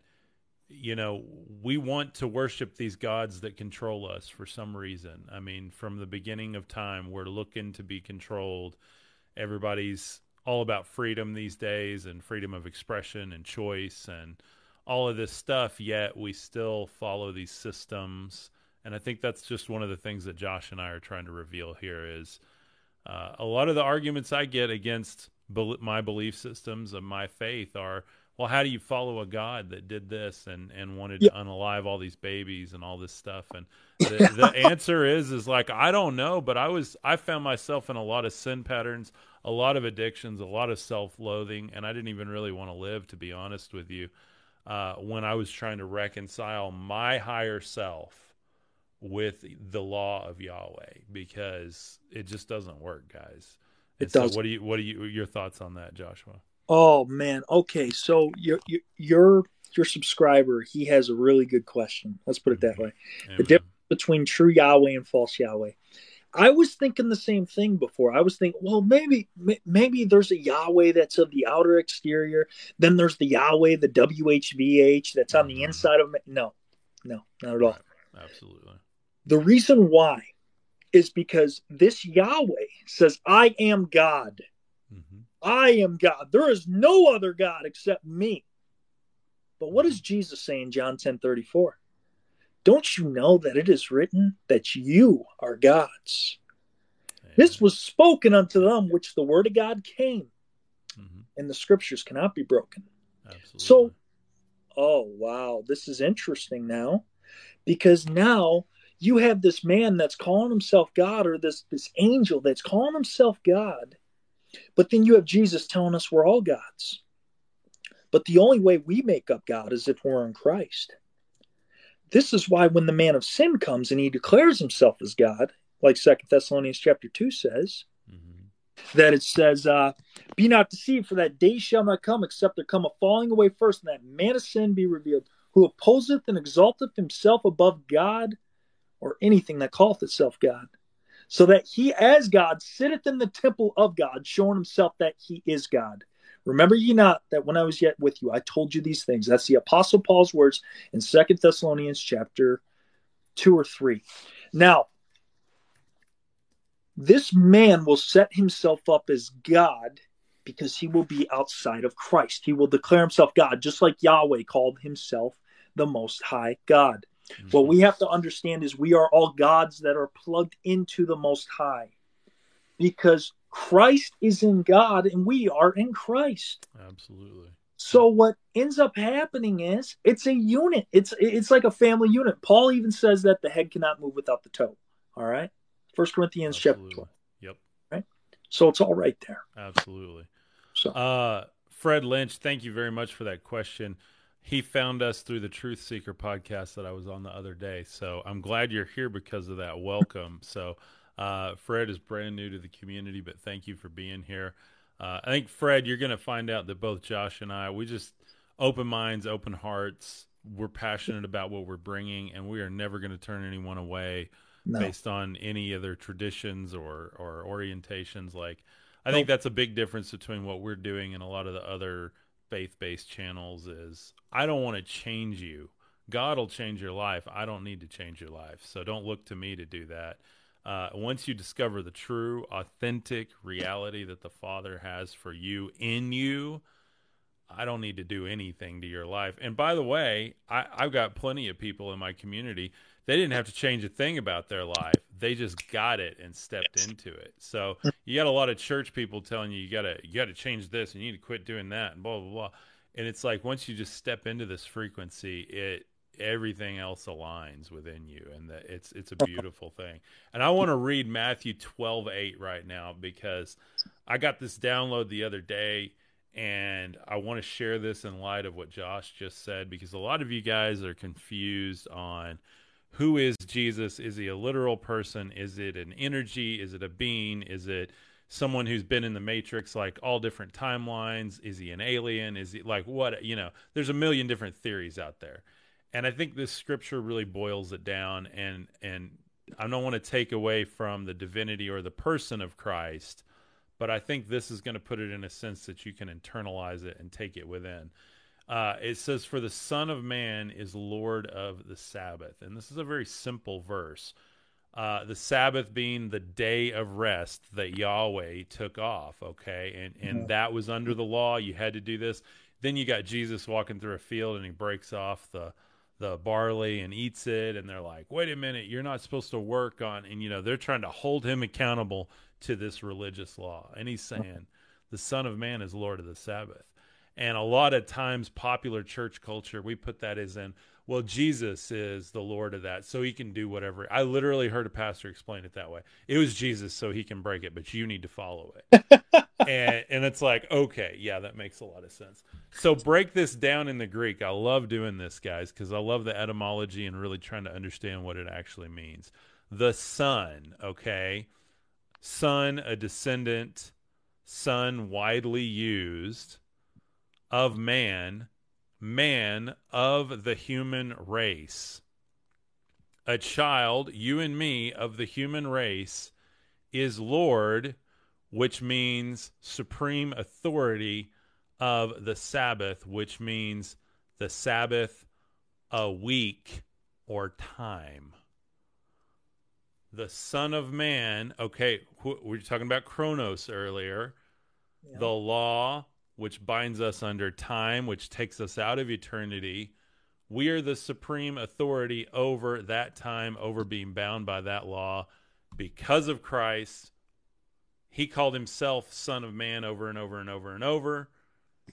you know we want to worship these gods that control us for some reason. I mean, from the beginning of time, we're looking to be controlled. Everybody's all about freedom these days and freedom of expression and choice and all of this stuff. Yet we still follow these systems. And I think that's just one of the things that Josh and I are trying to reveal here is uh, a lot of the arguments I get against bel my belief systems of my faith are, well, how do you follow a God that did this and, and wanted Yeah. to unalive all these babies and all this stuff? And the, the answer is, is like, I don't know, but I was, I found myself in a lot of sin patterns, a lot of addictions, a lot of self loathing, and I didn't even really want to live, to be honest with you, uh, when I was trying to reconcile my higher self with the law of Yahweh because it just doesn't work, guys. It And so doesn't. what do you what do you your thoughts on that, Joshua? Oh man. Okay, so your your your subscriber, he has a really good question. Let's put it that way. Amen. difference Between true Yahweh and false Yahweh. I was thinking the same thing before. I was thinking, well, maybe maybe there's a Yahweh that's of the outer exterior. Then there's the Yahweh, the WHVH that's on the Mhm. inside of me. No, no, not at all. Right. Absolutely. The reason why is because this Yahweh says, I am God. I am God. There is no other God except me. But what does Jesus say in John 10 34? Don't you know that it is written that you are gods? This was spoken unto them which the word of God came, hmm and the scriptures cannot be broken. Absolutely. So- Oh, wow. This is interesting now because now you have this man that's calling himself God or this, this angel that's calling himself God. But then you have Jesus telling us we're all gods. But the only way we make up God is if we're in Christ. This is why when the man of sin comes and he declares himself as God, like Second Thessalonians chapter 2 says, Mhm. that it says, uh, Be not deceived, for that day shall not come, except there come a falling away first, and that man of sin be revealed, who opposeth and exalteth himself above God or anything that calleth itself God. So that he, as God, sitteth in the temple of God, showing himself that he is God. Remember ye not that when I was yet with you, I told you these things. That's the Apostle Paul's words in Second Thessalonians chapter 2 or 3. Now, this man will set himself up as God because he will be outside of Christ. He will declare himself God, just like Yahweh called himself the Most High God. What Mhm. we have to understand is we are all gods that are plugged into the Most High because Christ is in God and we are in Christ. Absolutely. So what ends up happening is it's a unit. It's it's like a family unit. Paul even says that the head cannot move without the toe. All right. First Corinthians chapter 12. Yep. Right? So it's all right there. Absolutely. So Uh, Fred Lynch, thank you very much for that question. He found us through the Truth Seeker podcast that I was on the other day. So I'm glad you're here because of that. Welcome. So Uh, Fred is brand new to the community, but thank you for being here. Uh, I think Fred, you're going to find out that both Josh and I, we just open minds, open hearts. We're passionate about what we're bringing, and we are never going to turn anyone away no. based on any other traditions or or orientations. Like, I think that's a big difference between what we're doing and a lot of the other faith-based channels. Is I don't want to change you. God will change your life. I don't need to change your life. So don't look to me to do that. Uh, once you discover the true, authentic reality that the Father has for you in you, I don't need to do anything to your life. And by the way, I, I've got plenty of people in my community. They didn't have to change a thing about their life. They just got it and stepped into it. So you got a lot of church people telling you you gotta you gotta change this and you need to quit doing that and blah blah blah. And it's like once you just step into this frequency, it everything else aligns within you and that it's it's a beautiful thing and i want to read matthew 12 8 right now because i got this download the other day and I want to share this in light of what Josh just said because a lot of you guys are confused on who is Jesus? Is he a literal person? Is it an energy? Is it a being? Is it someone who's been in the matrix like all different timelines? Is he an alien? Is he like what, you know, there's a million different theories out there. And I think this scripture really boils it down and and I don't want to take away from the divinity or the person of Christ but I think this is going to put it in a sense that you can internalize it and take it within. Uh, it says, For the Son of Man is Lord of the Sabbath. And this is a very simple verse. Uh, the Sabbath being the day of rest that Yahweh took off, okay? And, and mm-hmm. that was under the law. You had to do this. Then you got Jesus walking through a field and he breaks off the the barley and eats it and they're like wait a minute you're not supposed to work on and you know they're trying to hold him accountable to this religious law. And he's saying, the Son of Man is Lord of the Sabbath. And a lot of times, popular church culture, we put that as in, well, Jesus is the Lord of that, so he can do whatever. I literally heard a pastor explain it that way. It was Jesus, so he can break it, but you need to follow it. and, and it's like, okay, yeah, that makes a lot of sense. So break this down in the Greek. I love doing this, guys, because I love the etymology and really trying to understand what it actually means. The Son, okay? son, a descendant, son widely used, of man, man of the human race. A child, you and me, of the human race, is Lord, which means supreme authority of the Sabbath, which means the Sabbath a week or time the Son of Man. Okay, we were talking about Chronos earlier. Yeah. The law, which binds us under time, which takes us out of eternity. We are the supreme authority over that time, over being bound by that law because of Christ. He called himself Son of Man over and over and over and over.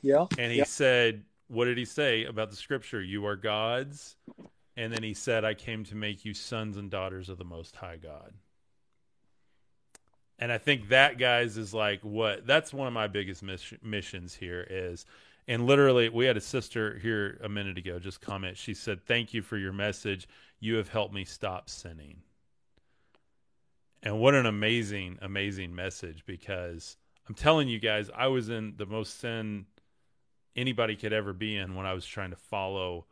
Yeah. And he yeah. said, What did he say about the scripture? You are gods and then he said, I came to make you sons and daughters of the Most High God. And I think that, guys, is like what that's one of my biggest miss- missions here is. And literally, we had a sister here a minute ago just comment. She said, Thank you for your message. You have helped me stop sinning. And what an amazing, amazing message because I'm telling you guys, I was in the most sin anybody could ever be in when I was trying to follow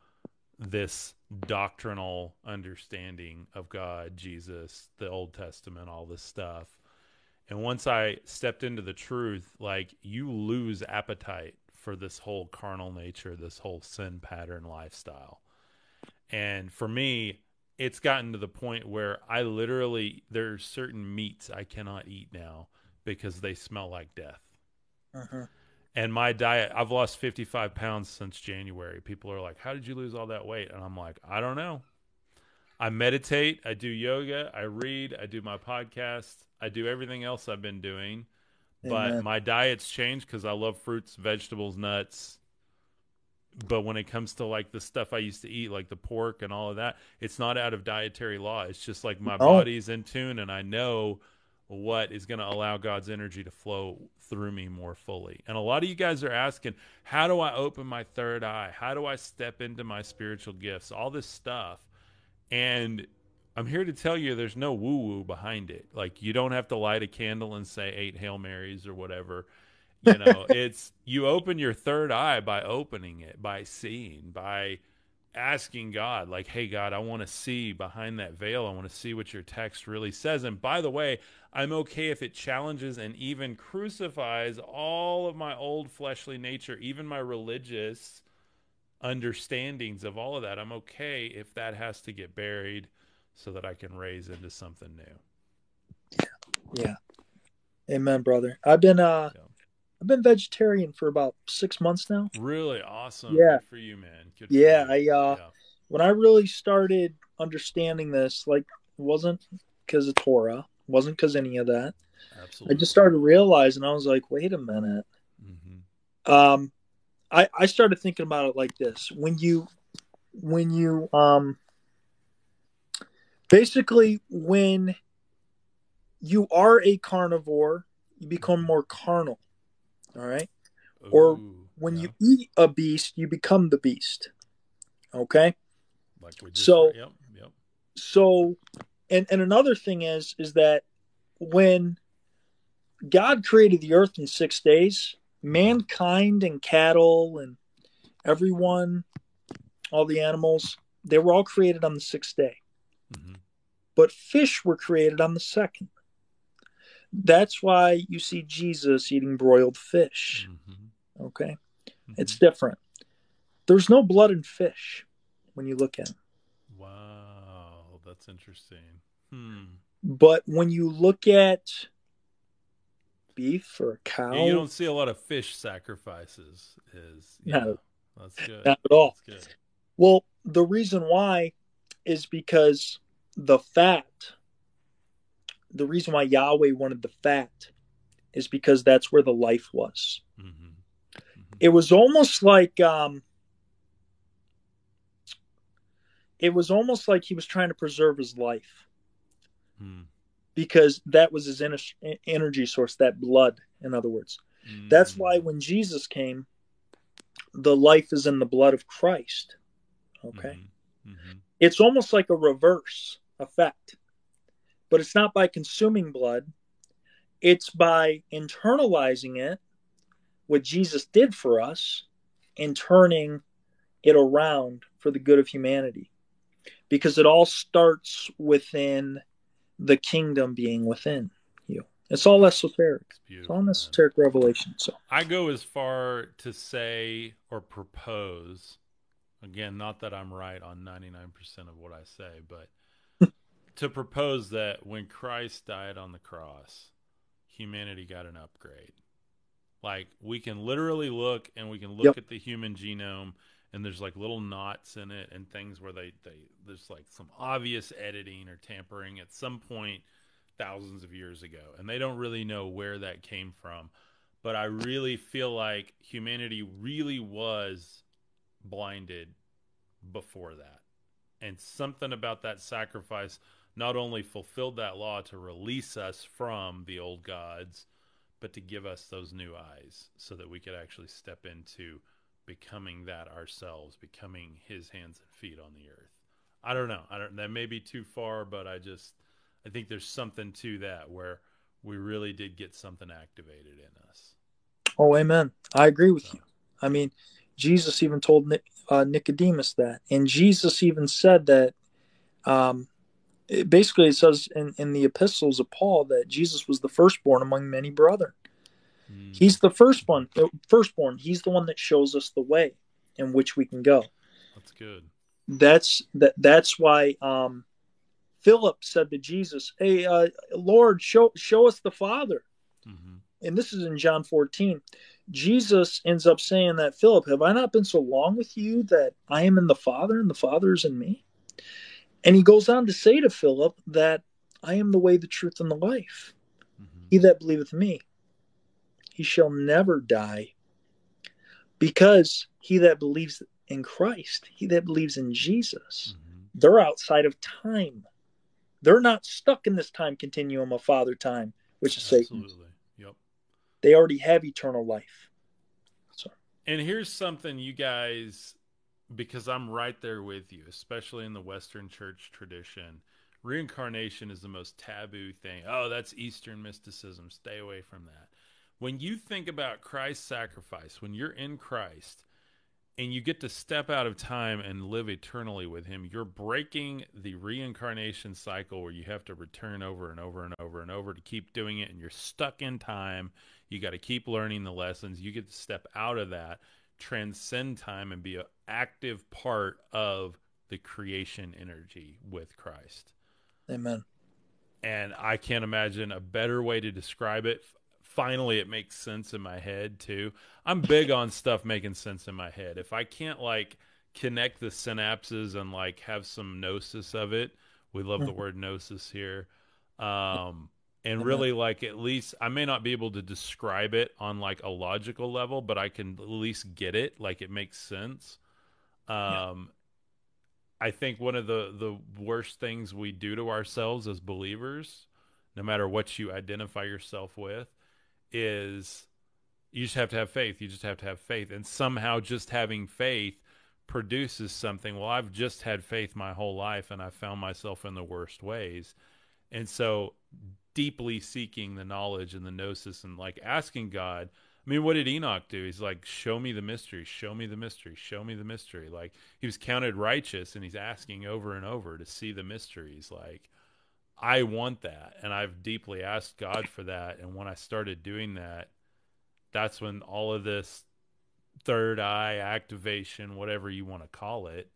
this doctrinal understanding of God, Jesus, the Old Testament, all this stuff. And once I stepped into the truth, like you lose appetite for this whole carnal nature, this whole sin pattern lifestyle. And for me, it's gotten to the point where I literally there's certain meats I cannot eat now because they smell like death. Uh-huh and my diet i've lost 55 pounds since january. People are like how did you lose all that weight? And i'm like i don't know. I meditate i do yoga i read i do my podcast i do everything else i've been doing Amen. but my diet's changed because i love fruits vegetables nuts but when it comes to like the stuff i used to eat like the pork and all of that it's not out of dietary law it's just like my oh. body's in tune and i know what is going to allow god's energy to flow through me more fully. And a lot of you guys are asking, how do I open my third eye? How do I step into my spiritual gifts? All this stuff. And I'm here to tell you there's no woo woo behind it. Like you don't have to light a candle and say eight Hail Marys or whatever. You know, it's you open your third eye by opening it, by seeing, by asking God, like, hey, God, I want to see behind that veil. I want to see what your text really says. And by the way, I'm okay if it challenges and even crucifies all of my old fleshly nature, even my religious understandings of all of that. I'm okay if that has to get buried so that I can raise into something new. Yeah. Amen, brother. I've been uh yeah. I've been vegetarian for about six months now. Really awesome. Yeah. Good for you, man. Good yeah, you. I uh yeah. when I really started understanding this, like wasn't because of Torah, wasn't because any of that. Absolutely. I just started realizing I was like, wait a minute. Mm-hmm. Um I, I started thinking about it like this. When you when you um basically when you are a carnivore, you become more carnal. All right. Ooh, or when yeah. you eat a beast, you become the beast. Okay. Like so, yep, yep. So, and and another thing is is that when God created the earth in six days, mankind and cattle and everyone, all the animals, they were all created on the sixth day. Mm-hmm. But fish were created on the second. That's why you see Jesus eating broiled fish. Mm-hmm. Okay? Mm-hmm. It's different. There's no blood in fish when you look at it. Wow, that's interesting. Hmm. But when you look at beef or cow, yeah, you don't see a lot of fish sacrifices. Is no, know, that's good. Not at all. Well, the reason why is because the fat the reason why Yahweh wanted the fat is because that's where the life was. Mm-hmm. Mm-hmm. It was almost like um, it was almost like he was trying to preserve his life mm. because that was his en- energy source, that blood, in other words. Mm. That's why when Jesus came, the life is in the blood of Christ. Okay. Mm-hmm. mm-hmm. It's almost like a reverse effect but it's not by consuming blood, it's by internalizing it, what Jesus did for us, and turning it around for the good of humanity. Because it all starts within the kingdom being within you. It's all esoteric. It's, it's all esoteric revelation. So I go as far to say or propose, again, not that I'm right on 99% of what I say, but to propose that when Christ died on the cross, humanity got an upgrade. Like we can literally look and we can look yep. at the human genome and there's like little knots in it and things where they, they there's like some obvious editing or tampering at some point thousands of years ago and they don't really know where that came from but i really feel like humanity really was blinded before that and something about that sacrifice not only fulfilled that law to release us from the old gods, but to give us those new eyes so that we could actually step into becoming that ourselves, becoming his hands and feet on the earth. I don't know. I don't that may be too far, but I just I think there's something to that where we really did get something activated in us. Oh, amen. I agree with so. you. I mean, Jesus even told uh, Nicodemus that, and Jesus even said that um, it basically it says in, in the epistles of Paul that Jesus was the firstborn among many brethren. Mm. He's the firstborn, the firstborn. He's the one that shows us the way in which we can go. That's good. That's that. That's why um, Philip said to Jesus, "Hey, uh, Lord, show show us the Father." Mm-hmm. And this is in John 14. Jesus ends up saying that Philip, have I not been so long with you that I am in the Father and the Father is in me? And he goes on to say to Philip that I am the way, the truth, and the life. Mm-hmm. He that believeth me, he shall never die. Because he that believes in Christ, he that believes in Jesus, mm-hmm. they're outside of time. They're not stuck in this time continuum of father time, which is Absolutely. Satan. They already have eternal life. So. And here's something you guys because I'm right there with you, especially in the Western church tradition. reincarnation is the most taboo thing. Oh, that's Eastern mysticism. Stay away from that. When you think about Christ's sacrifice, when you're in Christ and you get to step out of time and live eternally with him, you're breaking the reincarnation cycle where you have to return over and over and over and over to keep doing it and you're stuck in time. You got to keep learning the lessons. You get to step out of that, transcend time and be an active part of the creation energy with Christ. Amen. And I can't imagine a better way to describe it. Finally, it makes sense in my head too. I'm big on stuff making sense in my head. If I can't like connect the synapses and like have some gnosis of it, we love the mm-hmm. word gnosis here. Um, and really like at least I may not be able to describe it on like a logical level, but I can at least get it. Like it makes sense. Um, I think one of the the worst things we do to ourselves as believers, no matter what you identify yourself with, is you just have to have faith. You just have to have faith, and somehow just having faith produces something. Well, I've just had faith my whole life, and I found myself in the worst ways, and so deeply seeking the knowledge and the gnosis and like asking God I mean, what did Enoch do? He's like, show me the mystery, show me the mystery, show me the mystery. Like he was counted righteous and he's asking over and over to see the mysteries. Like, I want that. And I've deeply asked God for that. And when I started doing that, that's when all of this third eye activation, whatever you want to call it,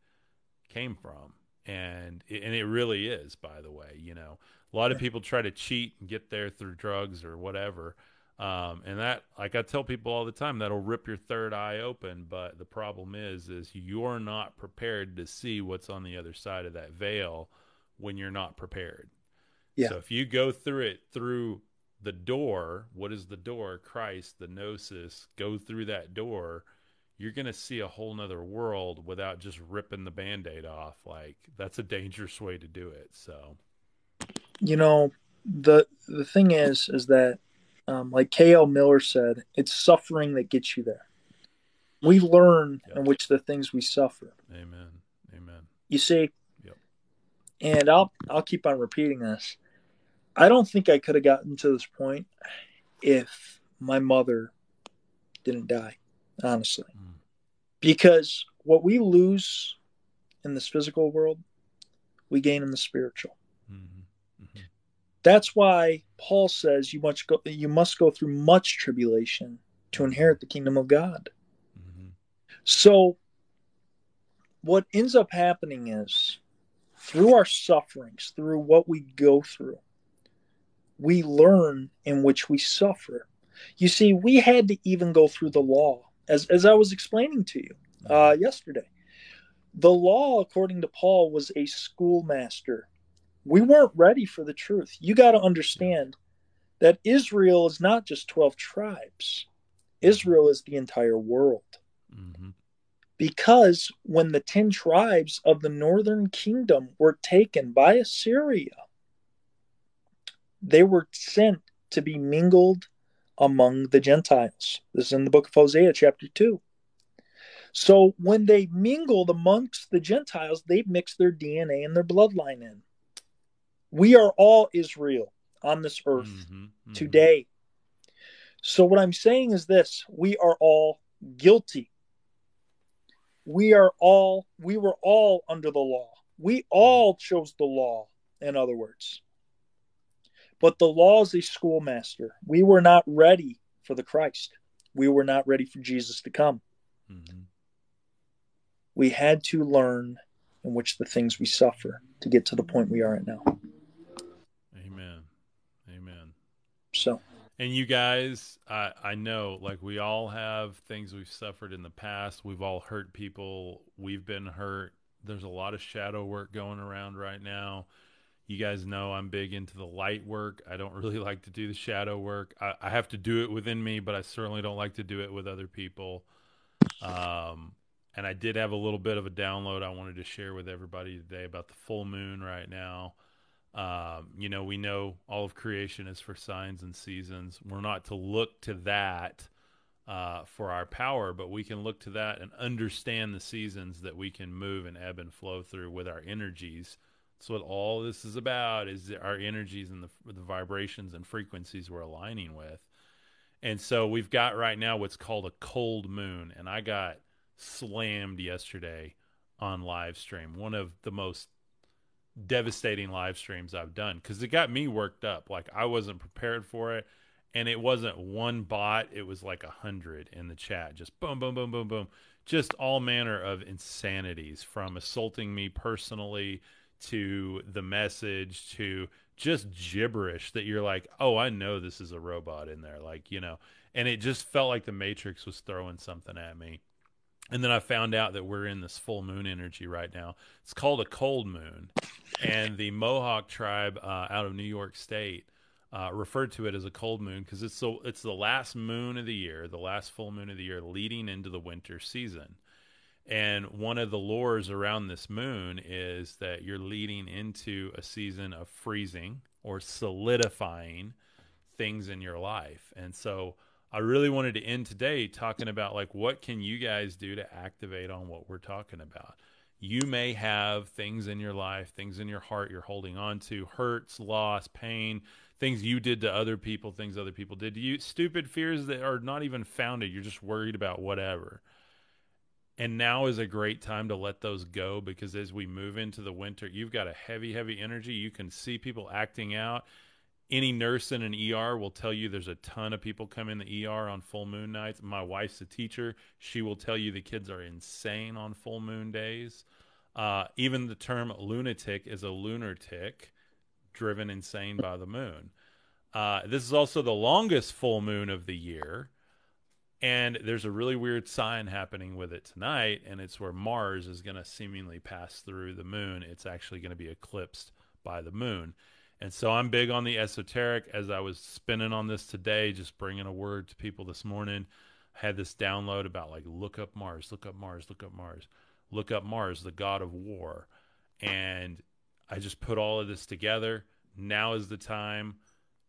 came from. And it, and it really is, by the way, you know, a lot of people try to cheat and get there through drugs or whatever um, and that, like I tell people all the time, that'll rip your third eye open. But the problem is, is you're not prepared to see what's on the other side of that veil when you're not prepared. Yeah. So if you go through it through the door, what is the door? Christ, the gnosis. Go through that door. You're gonna see a whole nother world without just ripping the band-aid off. Like that's a dangerous way to do it. So, you know, the the thing is, is that um, like K.L. Miller said, it's suffering that gets you there. We learn yep. in which the things we suffer. Amen. Amen. You see, yep. and I'll I'll keep on repeating this. I don't think I could have gotten to this point if my mother didn't die, honestly. Mm. Because what we lose in this physical world, we gain in the spiritual. Mm-hmm. Mm-hmm. That's why Paul says you must go you must go through much tribulation to inherit the kingdom of God. Mm-hmm. So what ends up happening is through our sufferings, through what we go through, we learn in which we suffer. You see, we had to even go through the law, as, as I was explaining to you uh, mm-hmm. yesterday. The law, according to Paul, was a schoolmaster we weren't ready for the truth. You got to understand that Israel is not just 12 tribes, Israel is the entire world. Mm-hmm. Because when the 10 tribes of the northern kingdom were taken by Assyria, they were sent to be mingled among the Gentiles. This is in the book of Hosea, chapter 2. So when they mingled amongst the Gentiles, they mixed their DNA and their bloodline in. We are all Israel on this earth mm-hmm, mm-hmm. today. So, what I'm saying is this we are all guilty. We are all, we were all under the law. We all chose the law, in other words. But the law is a schoolmaster. We were not ready for the Christ, we were not ready for Jesus to come. Mm-hmm. We had to learn in which the things we suffer to get to the point we are at now. Amen. Amen. So, and you guys, I I know like we all have things we've suffered in the past. We've all hurt people. We've been hurt. There's a lot of shadow work going around right now. You guys know I'm big into the light work. I don't really like to do the shadow work. I, I have to do it within me, but I certainly don't like to do it with other people. Um, and I did have a little bit of a download I wanted to share with everybody today about the full moon right now. Um, you know, we know all of creation is for signs and seasons. We're not to look to that uh, for our power, but we can look to that and understand the seasons that we can move and ebb and flow through with our energies That's what all this is about is our energies and the, the vibrations and frequencies we're aligning with. And so we've got right now what's called a cold moon. And I got slammed yesterday on live stream. One of the most devastating live streams I've done because it got me worked up. Like I wasn't prepared for it. And it wasn't one bot, it was like a hundred in the chat. Just boom, boom, boom, boom, boom. Just all manner of insanities from assaulting me personally to the message to just gibberish that you're like, oh, I know this is a robot in there. Like, you know, and it just felt like the Matrix was throwing something at me. And then I found out that we're in this full moon energy right now. It's called a cold moon. And the Mohawk tribe uh, out of New York State uh, referred to it as a cold moon because it's, it's the last moon of the year, the last full moon of the year leading into the winter season. And one of the lures around this moon is that you're leading into a season of freezing or solidifying things in your life. And so I really wanted to end today talking about like what can you guys do to activate on what we're talking about. You may have things in your life, things in your heart you're holding on to, hurts, loss, pain, things you did to other people, things other people did to you, stupid fears that are not even founded. You're just worried about whatever and now is a great time to let those go because as we move into the winter, you've got a heavy, heavy energy. You can see people acting out. Any nurse in an ER will tell you there's a ton of people come in the ER on full moon nights. My wife's a teacher. She will tell you the kids are insane on full moon days. Uh, even the term lunatic is a lunar tick driven insane by the moon. Uh, this is also the longest full moon of the year. And there's a really weird sign happening with it tonight, and it's where Mars is going to seemingly pass through the moon. It's actually going to be eclipsed by the moon. And so I'm big on the esoteric. As I was spinning on this today, just bringing a word to people this morning, I had this download about like, look up Mars, look up Mars, look up Mars, look up Mars, the god of war. And I just put all of this together. Now is the time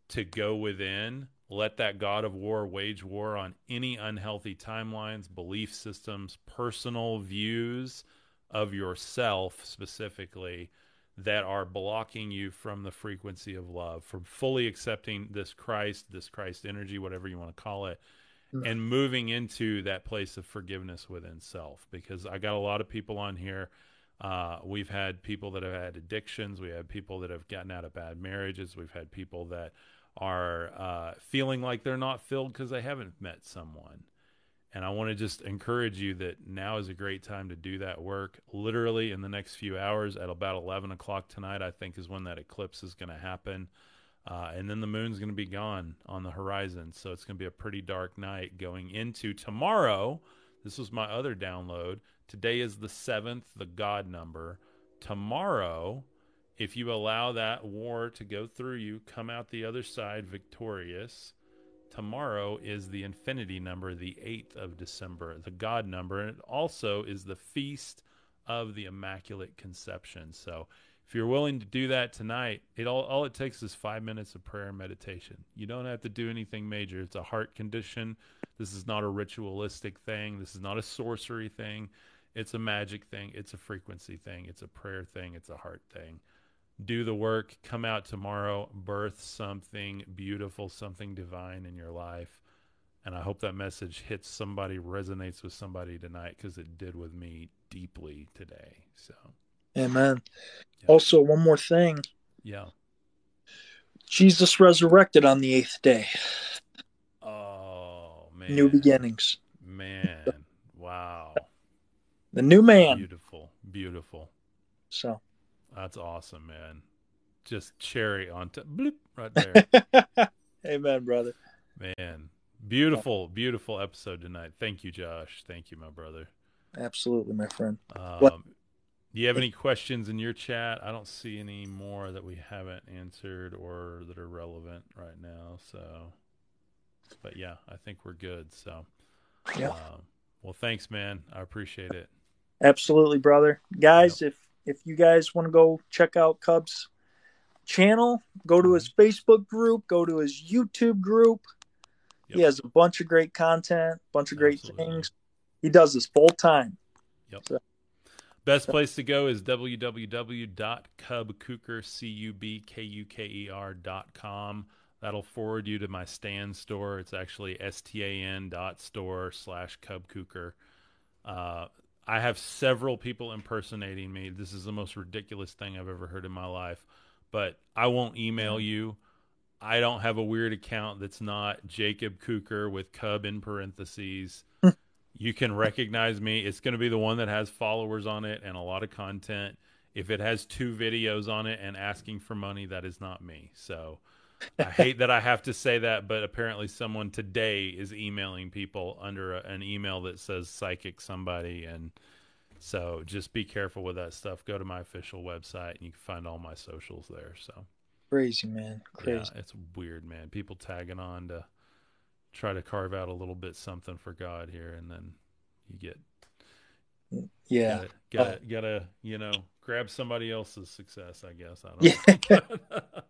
to go within let that god of war wage war on any unhealthy timelines, belief systems, personal views of yourself specifically that are blocking you from the frequency of love, from fully accepting this Christ, this Christ energy, whatever you want to call it, mm-hmm. and moving into that place of forgiveness within self. Because I got a lot of people on here. Uh, we've had people that have had addictions. We have people that have gotten out of bad marriages. We've had people that are uh, feeling like they're not filled because they haven't met someone. And I want to just encourage you that now is a great time to do that work. Literally in the next few hours, at about 11 o'clock tonight, I think is when that eclipse is going to happen. Uh, and then the moon's going to be gone on the horizon. So it's going to be a pretty dark night going into tomorrow. This was my other download. Today is the seventh, the God number. Tomorrow if you allow that war to go through you, come out the other side victorious. Tomorrow is the infinity number, the 8th of December, the God number, and it also is the feast of the Immaculate Conception. So, if you're willing to do that tonight, it all, all it takes is five minutes of prayer and meditation. You don't have to do anything major. It's a heart condition. This is not a ritualistic thing. This is not a sorcery thing. It's a magic thing. It's a frequency thing. It's a prayer thing. It's a heart thing do the work, come out tomorrow, birth something beautiful, something divine in your life. And I hope that message hits somebody, resonates with somebody tonight because it did with me deeply today. So, amen. Yeah. Also, one more thing. Yeah. Jesus resurrected on the eighth day. Oh, man. New beginnings. Man. Wow. The new man. Beautiful. Beautiful. So. That's awesome, man. Just cherry on top, bloop, right there. Amen, brother. Man, beautiful, beautiful episode tonight. Thank you, Josh. Thank you, my brother. Absolutely, my friend. Um, do you have any questions in your chat? I don't see any more that we haven't answered or that are relevant right now. So, but yeah, I think we're good. So, yeah. Um, well, thanks, man. I appreciate it. Absolutely, brother. Guys, yep. if if you guys want to go check out Cub's channel, go to his Facebook group, go to his YouTube group. Yep. He has a bunch of great content, bunch of great Absolutely. things. He does this full time. Yep. So. Best place to go is www.cubkuker.com. That'll forward you to my Stan Store. It's actually stan dot store slash cubkuker. Uh, I have several people impersonating me. This is the most ridiculous thing I've ever heard in my life. But I won't email mm-hmm. you. I don't have a weird account that's not Jacob Kuker with Cub in parentheses. you can recognize me. It's going to be the one that has followers on it and a lot of content. If it has two videos on it and asking for money, that is not me. So I hate that I have to say that, but apparently someone today is emailing people under a, an email that says psychic somebody. And so just be careful with that stuff. Go to my official website and you can find all my socials there. So crazy, man. Crazy. yeah, it's weird, man. People tagging on to try to carve out a little bit something for God here, and then you get Yeah. gotta gotta, uh, gotta you know grab somebody else's success. I guess I don't know.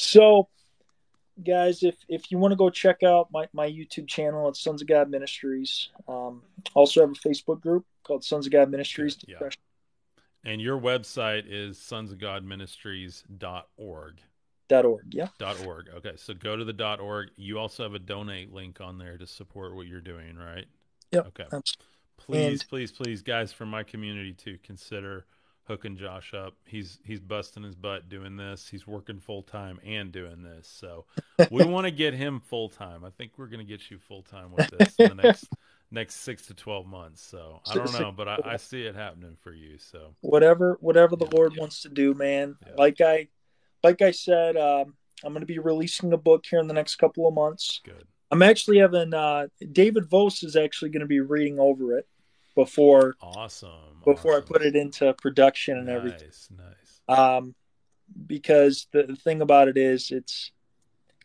So, guys, if if you want to go check out my, my YouTube channel, it's Sons of God Ministries. Um, also have a Facebook group called Sons of God Ministries. Yeah. and your website is sonsofgodministries.org. Dot org. Yeah. Dot org. Okay, so go to the dot org. You also have a donate link on there to support what you're doing, right? Yep. Okay. Abs- Please, And- please, please, guys, from my community to consider hooking Josh up. He's he's busting his butt doing this. He's working full time and doing this. So we want to get him full time. I think we're going to get you full time with this in the next next six to twelve months. So I don't know, but I, I see it happening for you. So whatever whatever the Yeah. Lord wants to do, man. Yeah. Like I like I said, um, I'm going to be releasing a book here in the next couple of months. good. I'm actually having uh, David Vos is actually going to be reading over it before Awesome. before I put it into production and nice, everything. Nice. Nice. Um, because the, the thing about it is, it's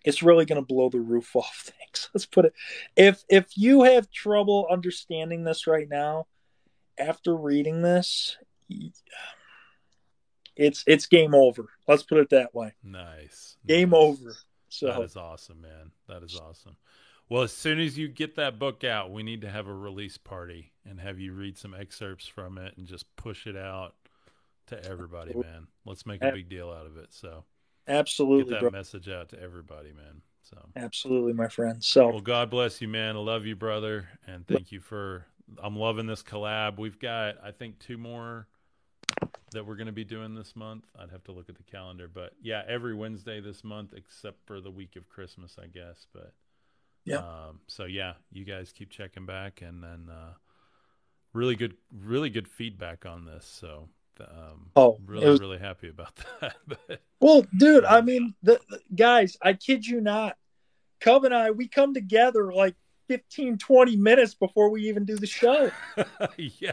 it's really going to blow the roof off things. Let's put it. If if you have trouble understanding this right now, after reading this, it's it's game over. Let's put it that way. Nice. Game nice. over. So That is awesome, man. That is awesome. Well, as soon as you get that book out, we need to have a release party and have you read some excerpts from it and just push it out to everybody, man. Let's make a big deal out of it. So absolutely get that bro. message out to everybody, man. So Absolutely, my friend. So well, God bless you, man. I love you, brother, and thank you for. I'm loving this collab. We've got, I think, two more that we're going to be doing this month. I'd have to look at the calendar, but yeah, every Wednesday this month, except for the week of Christmas, I guess. But Yeah. Um, so yeah, you guys keep checking back, and then uh, really good, really good feedback on this. So um, Oh, really, was- really happy about that. but Well, dude, I mean, the, the- guys, I kid you not. Cub and I, we come together like 15, 20 minutes before we even do the show. yeah,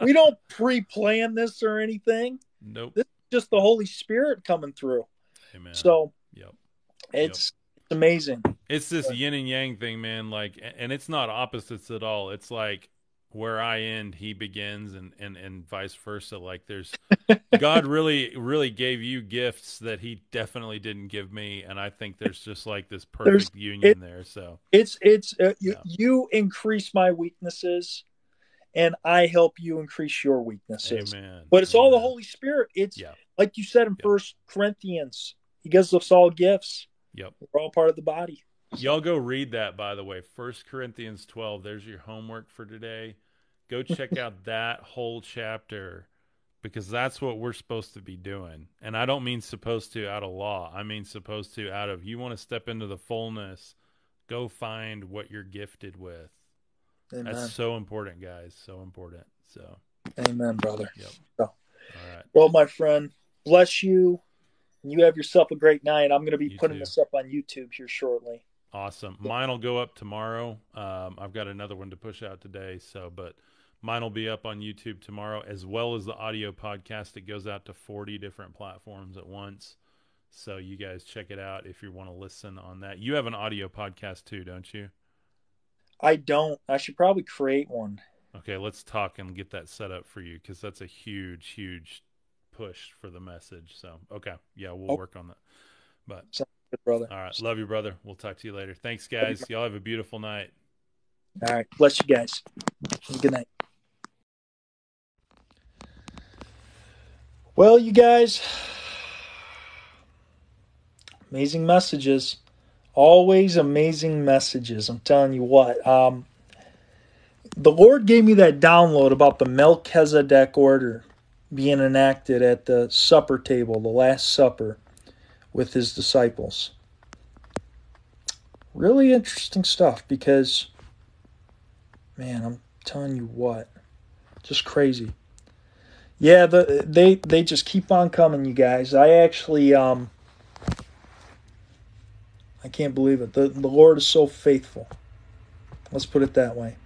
We don't pre plan this or anything. nope. This Just the Holy Spirit coming through. Amen. So yep. it's it's amazing. It's this yin and yang thing, man. Like, and it's not opposites at all. It's like where I end, he begins, and and and vice versa. Like, there's God really, really gave you gifts that He definitely didn't give me, and I think there's just like this perfect union it- there. So, It's it's uh, you, Yeah. you increase my weaknesses, and I help you increase your weaknesses. Amen. But it's all the Holy Spirit. It's Yeah. like you said in Yeah. First Corinthians. He gives us all gifts. Yep. We're all part of the body. Y'all go read that, by the way. First Corinthians 12. There's your homework for today. Go check out that whole chapter because that's what we're supposed to be doing. And I don't mean supposed to out of law. I mean supposed to out of you want to step into the fullness, go find what you're gifted with. Amen. That's so important, guys. So important. So, Amen, brother. Yep. So, all right. well, my friend, bless you. You have yourself a great night. I'm going to be You putting too. this up on YouTube here shortly. Awesome. Mine will go up tomorrow. Um, I've got another one to push out today. So, but mine will be up on YouTube tomorrow, as well as the audio podcast. It goes out to 40 different platforms at once. So, you guys check it out if you want to listen on that. You have an audio podcast too, don't you? I don't. I should probably create one. Okay, let's talk and get that set up for you because that's a huge, huge push for the message. So, okay. Yeah, we'll Oh. work on that. But, Good brother. all right. Love you, brother. We'll talk to you later. Thanks, guys. Y'all have a beautiful night. All right. Bless you guys. Good night. Well, you guys, amazing messages. Always amazing messages. I'm telling you what. Um, the Lord gave me that download about the Melchizedek order being enacted at the supper table, the Last Supper, with his disciples. Really interesting stuff because, man, I'm telling you what, just crazy. Yeah, the, they they just keep on coming, you guys. I actually um, I can't believe it. The the Lord is so faithful. Let's put it that way.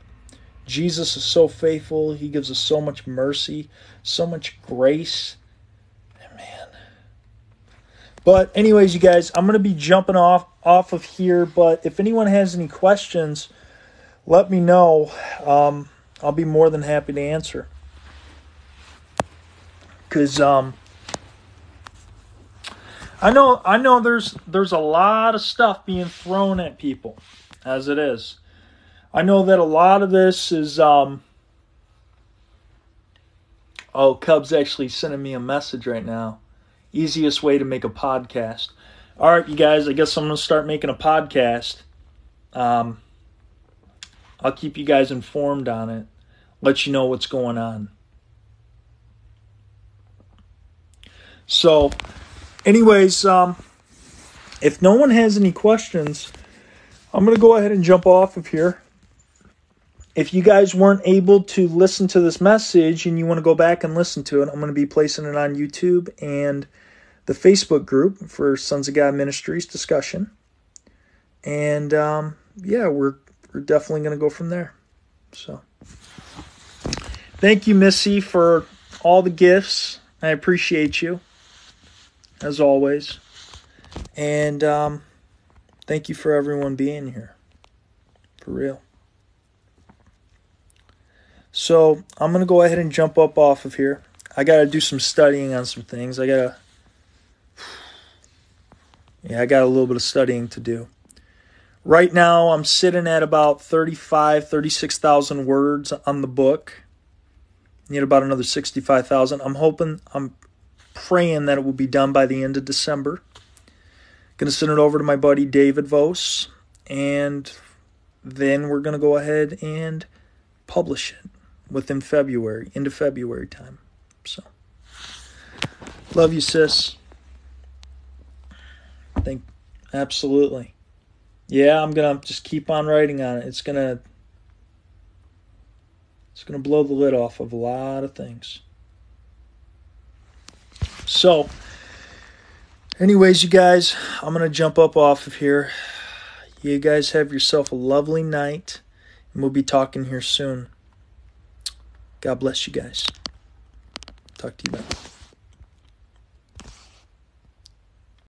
Jesus is so faithful. He gives us so much mercy, so much grace. But anyways, you guys, I'm to be jumping off off of here, but if anyone has any questions, let me know. Um, I'll be more than happy to answer. Cuz um I know I know there's there's a lot of stuff being thrown at people as it is. I know that a lot of this is um Oh, Cub's actually sending me a message right now. Easiest way to make a podcast. All right, you guys, I guess I'm going to start making a podcast. Um I'll keep you guys informed on it. Let you know what's going on. So, anyways, um if no one has any questions, I'm going to go ahead and jump off of here if you guys weren't able to listen to this message and you want to go back and listen to it, I'm going to be placing it on YouTube and the Facebook group for Sons of God Ministries discussion. And um, yeah, we're we're definitely going to go from there. So, thank you, Missy, for all the gifts. I appreciate you, as always. And um, thank you for everyone being here. For real. So I'm going to go ahead and jump up off of here. I got to do some studying on some things. I got to, yeah, I got a little bit of studying to do. Right now, I'm sitting at about 35, 36,000 words on the book. Need about another 65,000. I'm hoping, I'm praying that it will be done by the end of December. Going to send it over to my buddy David Vos, and then we're going to go ahead and publish it within February, into February time. So, love you, sis. Think absolutely. Yeah, I'm gonna just keep on writing on it. It's gonna it's gonna blow the lid off of a lot of things. So, anyways, you guys, I'm gonna jump up off of here. You guys have yourself a lovely night, and we'll be talking here soon. God bless you guys. Talk to you later.